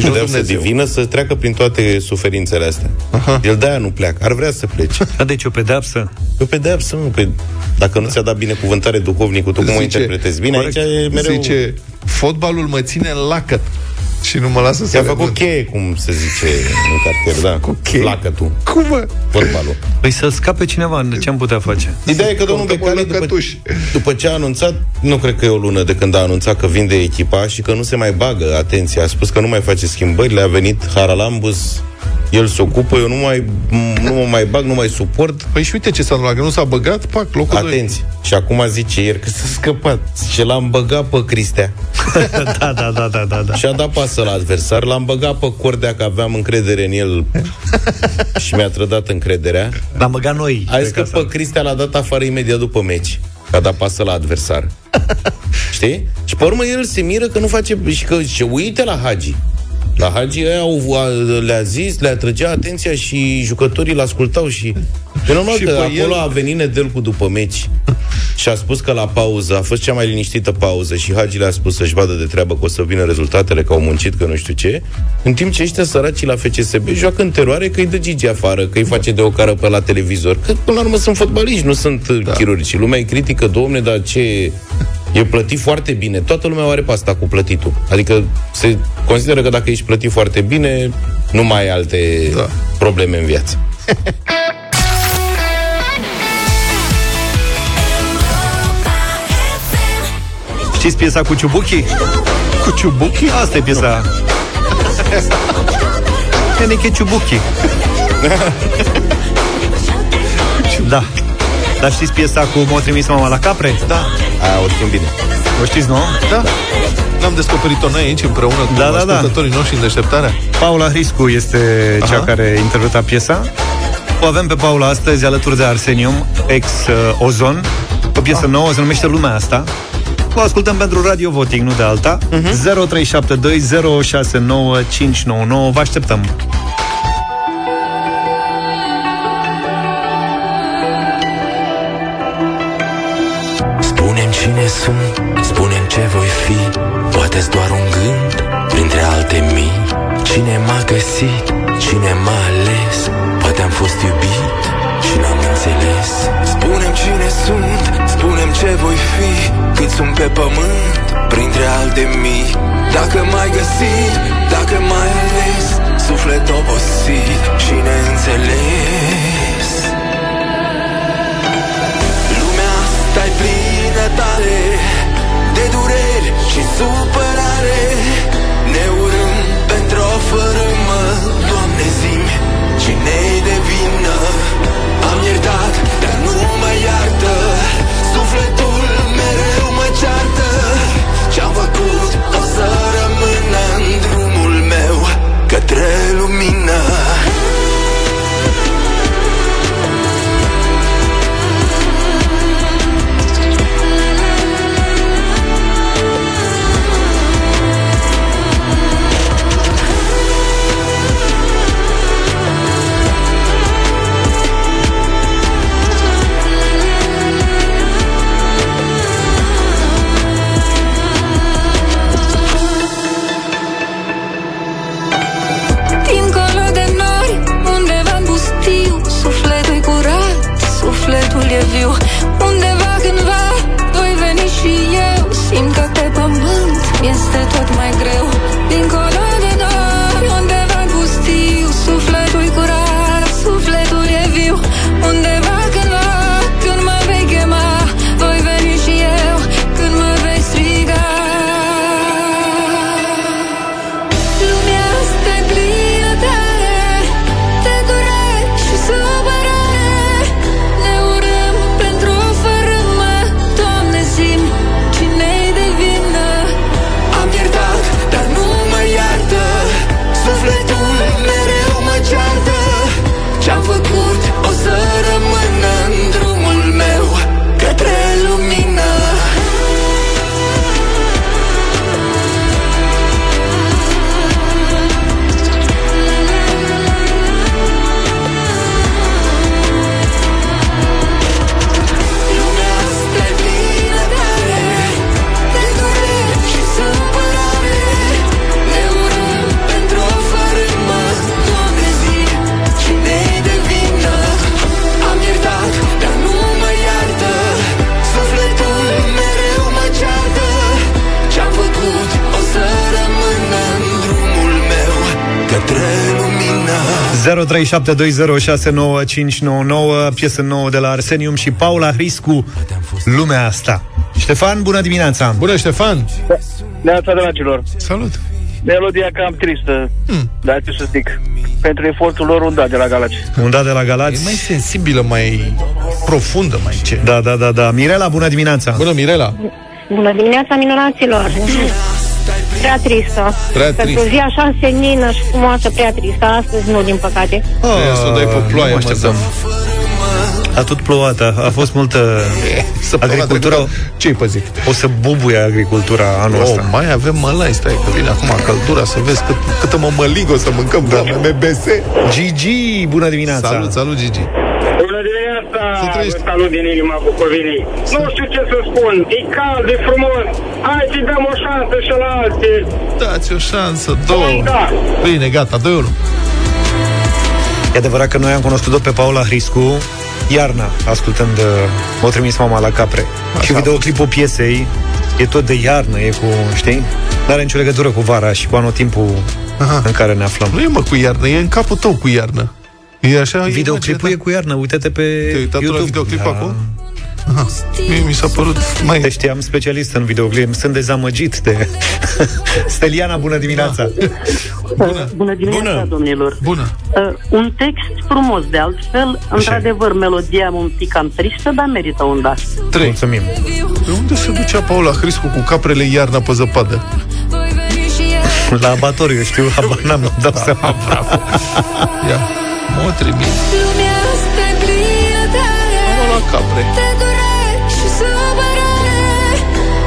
Deci Nu pedeapsă Dumnezeu. divină să treacă prin toate suferințele astea. Aha. El de-aia nu pleacă. Ar vrea să plece. Da, deci o pedeapsă E o pedeapsă, nu. Pe... Dacă nu ți-a dat binecuvântare duhovnicul, tu cum o interpretezi? Bine, corect, aici e mereu... Zice, fotbalul mă ține în lacăt. Și nu mă lasă să Ți-a le făcut văd. cheie, cum se zice în cartier, da. Cu cheie? Lacă tu. Cum, mă? Fotbalul. Păi să scape cineva, ce am putea face? Ideea e că domnul Becali, după, după ce a anunțat, nu cred că e o lună de când a anunțat că vinde echipa și că nu se mai bagă, atenție, a spus că nu mai face schimbări, le-a venit Haralambus, el se ocupă, eu nu mai, nu mă mai bag, nu mai suport. Păi și uite ce s-a întâmplat, că nu s-a băgat, pac, locul doi. Atenție. Și acum zice ieri că s-a scăpat. Ce l-am băgat pe Cristea. da, da, da, da, da, da. Și a dat pasă la adversar, l-am băgat pe Cordea că aveam încredere în el și mi-a trădat încrederea. L-am băgat noi. A zis că pe Cristea l-a dat afară imediat după meci. Că a dat pasă la adversar. Știi? Și pe urmă el se miră că nu face... Și că și uite la Hagi. La Hagi ăia au, a, le-a zis, le-a trăgea atenția și jucătorii l-ascultau și... Pe normal Și că pe acolo el- a venit Nedelcu după meci și a spus că la pauză a fost cea mai liniștită pauză și Hagi le-a spus să-și vadă de treabă că o să vină rezultatele, că au muncit, că nu știu ce, în timp ce ăștia săracii la FCSB joacă în teroare că îi dă Gigi afară, că îi face de o cară pe la televizor, că până la urmă sunt fotbaliști, nu sunt da. chirurgi. Și lumea îi critică, domne, dar ce... E plătit foarte bine. Toată lumea o are pe asta cu plătitul. Adică se consideră că dacă ești plătit foarte bine, nu mai ai alte da. probleme în viață. Știți piesa cu Ciubuchi? Cu Ciubuchi? Asta e piesa. Enrique Ciubuchi. da. Dar știți piesa cu M-a trimis mama la capre? Da. Aia o știm bine. O știți, nu? Da. N-am descoperit-o noi aici împreună cu Da, da, da. ascultătorii noștri în deșteptarea. Paula Hriscu este Aha. cea Aha. care interpreta piesa. O avem pe Paula astăzi alături de Arsenium, ex-Ozon. O piesă Ah. nouă, se numește Lumea asta. O ascultăm pentru Radio Voting, nu de alta. Mhm. Uh-huh. 0372069599. Vă așteptăm. Sunt, spunem ce voi fi. Poate doar un gând printre alte mii. Cine m-a găsit, cine m-a ales? Poate am fost iubit și n-am înțeles. Spunem cine sunt, spunem ce voi fi. Cât sunt pe pământ, printre alte mii. Dacă m-ai găsit, dacă m-ai ales Suflet obosit și neînțeles plină tare De dureri și supărare. Ne urâm pentru o fărâmă. Doamne zi-mi cine-i de vină. Am iertat, dar nu mă iartă. Sufletul mereu mă ceartă 0372069599 Piesă nouă de la Arsenium și Paula Hriscu Lumea asta Ștefan, bună dimineața! Bună, Ștefan! Neața, dragilor! Salut! Melodia cam tristă, hmm. dar ce să zic, pentru efortul lor un da de la Galați. Un da de la Galați E mai sensibilă, mai profundă, mai ce Da, da, da, da Mirela, bună dimineața! Bună, Mirela! Bună dimineața, minunaților! Prea tristă. Prea Pentru tristă. zi așa senină și frumoasă, prea tristă. Astăzi nu, din păcate. Oh, să o dai pe ploaie, nu mă mă, așteptam. A tot plouat, a, a fost multă Săptămâna agricultură. trecută, Ce-i păzit? O să bubuie agricultura anul Oh, ăsta. mai avem mălai, stai că vine acum căldura Să vezi cât, câtă mămăligă o să mâncăm da. la MBS Gigi, bună dimineața! Salut, salut, Gigi Bună dimineața, vă salut din inima Bucovinii. Nu știu ce să spun, e cald, e frumos. Hai să dăm o șansă și la alții. Dați o șansă, două Da. Bine, gata, 2 1 E adevărat că noi am cunoscut-o pe Paula Hriscu iarna, ascultând uh, M-a trimis mama la capre. Așa și videoclipul piesei e tot de iarnă, e cu, știi? Nu are nicio legătură cu vara și cu anotimpul Aha. în care ne aflăm. Nu e mă cu iarnă, e în capul tău cu iarnă E așa Videoclipul e cu iarnă, uite-te pe Te-ai uitat tu la YouTube. videoclip Da. acum? Aha. Mie mi s-a părut mai... Te știam specialist în videoclip, sunt dezamăgit de... Steliana, bună dimineața! Bună! Bună dimineața, Bună. domnilor! Bună! Uh, un text frumos, de altfel, într-adevăr, melodia un pic cam tristă, dar merită un da. 3 Mulțumim! Pe unde se ducea Paula Hriscu cu caprele iarna pe zăpadă? La abatoriu, eu știu, habar n-am, îmi dau seama. Ia, mă trimis Lumea asta e plină de Mă la capre de dureri și supărare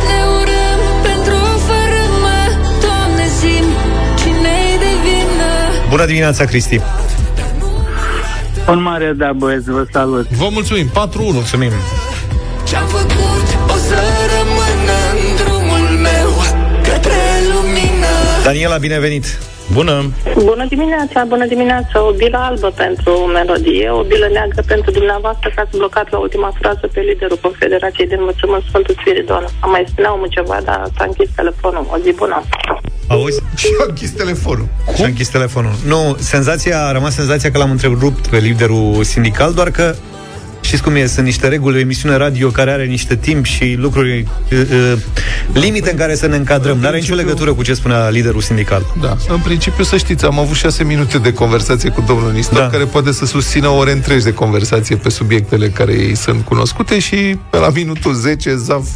Ne urăm pentru o fărâmă Doamne, zi cine-i de vină Bună dimineața, Cristi! Un mare da, băieți, vă salut. Vă mulțumim, 4-1 Mulțumim! Ce-am făcut lumină Daniela, binevenit! Bună! Bună dimineața, bună dimineața. O bilă albă pentru melodie, o bilă neagră pentru dumneavoastră că ați blocat la ultima frază pe liderul Confederației de Învățământ Sfântul Spiridon. Am mai spunea omul ceva, dar s-a închis telefonul. O zi bună. Auzi? Și a închis telefonul Și-a închis telefonul. Nu, senzația, a rămas senzația că l-am întrerupt pe liderul sindical, doar că Știți cum e? Sunt niște reguli, o emisiune radio care are niște timp și lucruri, uh, uh, limite în care să ne încadrăm. Nu are nicio legătură cu ce spunea liderul sindical. Da, în principiu să știți, am avut șase minute de conversație cu domnul Nistor, Da. care poate să susțină ore întregi de conversație pe subiectele care îi sunt cunoscute și pe la minutul 10, Zav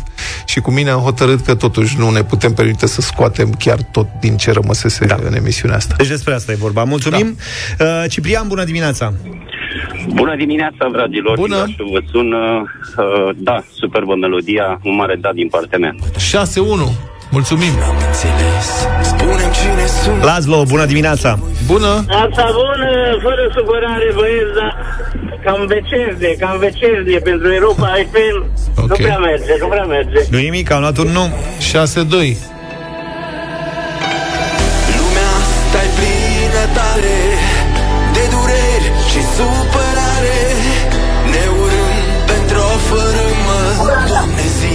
și cu mine am hotărât că totuși nu ne putem permite să scoatem chiar tot din ce rămăsese da. în emisiunea asta. Deci despre asta e vorba. Mulțumim. Da. Uh, Ciprian, bună dimineața! Bună dimineața, dragilor! Bună! Ilașu vă sună. Uh, da, superbă melodia, un mare da din partea mea. 6-1. Mulțumim! Spunem cine sunt Laszlo, bună dimineața! Bună! Asta bună, fără supărare, băieți, dar cam vecerde, cam vecerde pentru Europa FM. Ok. Nu prea merge, nu prea merge. Nu nimic, am luat un nu. 6-2. Supărare Ne urâm pentru o fărâmă Doamne zi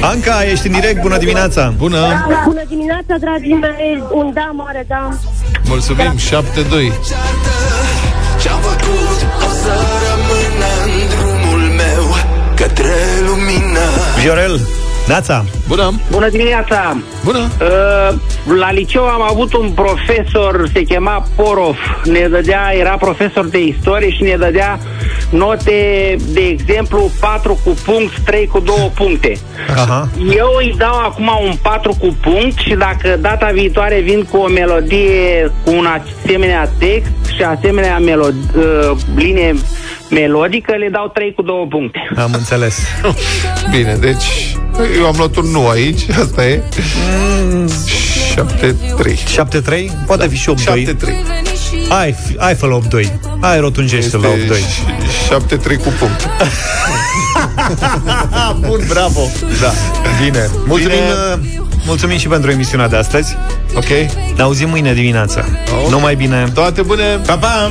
Anca, ești în direct, bună dimineața! Bună! Bună dimineața, dragii mei! Un da, mare da! Mulțumim, 7-2. Ce-am făcut o să rămână în drumul meu Către lumină Viorel, Neața! Bună! Bună dimineața! Bună! Uh, la liceu am avut un profesor, se chema Porov, ne dădea, era profesor de istorie și ne dădea note, de exemplu, 4 cu punct, 3 cu 2 puncte. Aha. Eu îi dau acum un 4 cu punct și dacă data viitoare vin cu o melodie cu un asemenea text și asemenea melod- uh, linie melodică, le dau 3 cu 2 puncte. Am înțeles. Bine, deci eu am luat un nu aici, asta e. 7-3. 7-3? Poate fi și 8-2. 7-3. Hai, fi- hai fă la 8-2. Hai rotunjește la 8-2. 7-3 cu punct. Bun, bravo. Da. Bine. Mulțumim, Bine. uh, mulțumim și pentru emisiunea de astăzi. Ok? Ne auzim mâine dimineața. Ok. Numai bine. Toate bune! Pa, pa!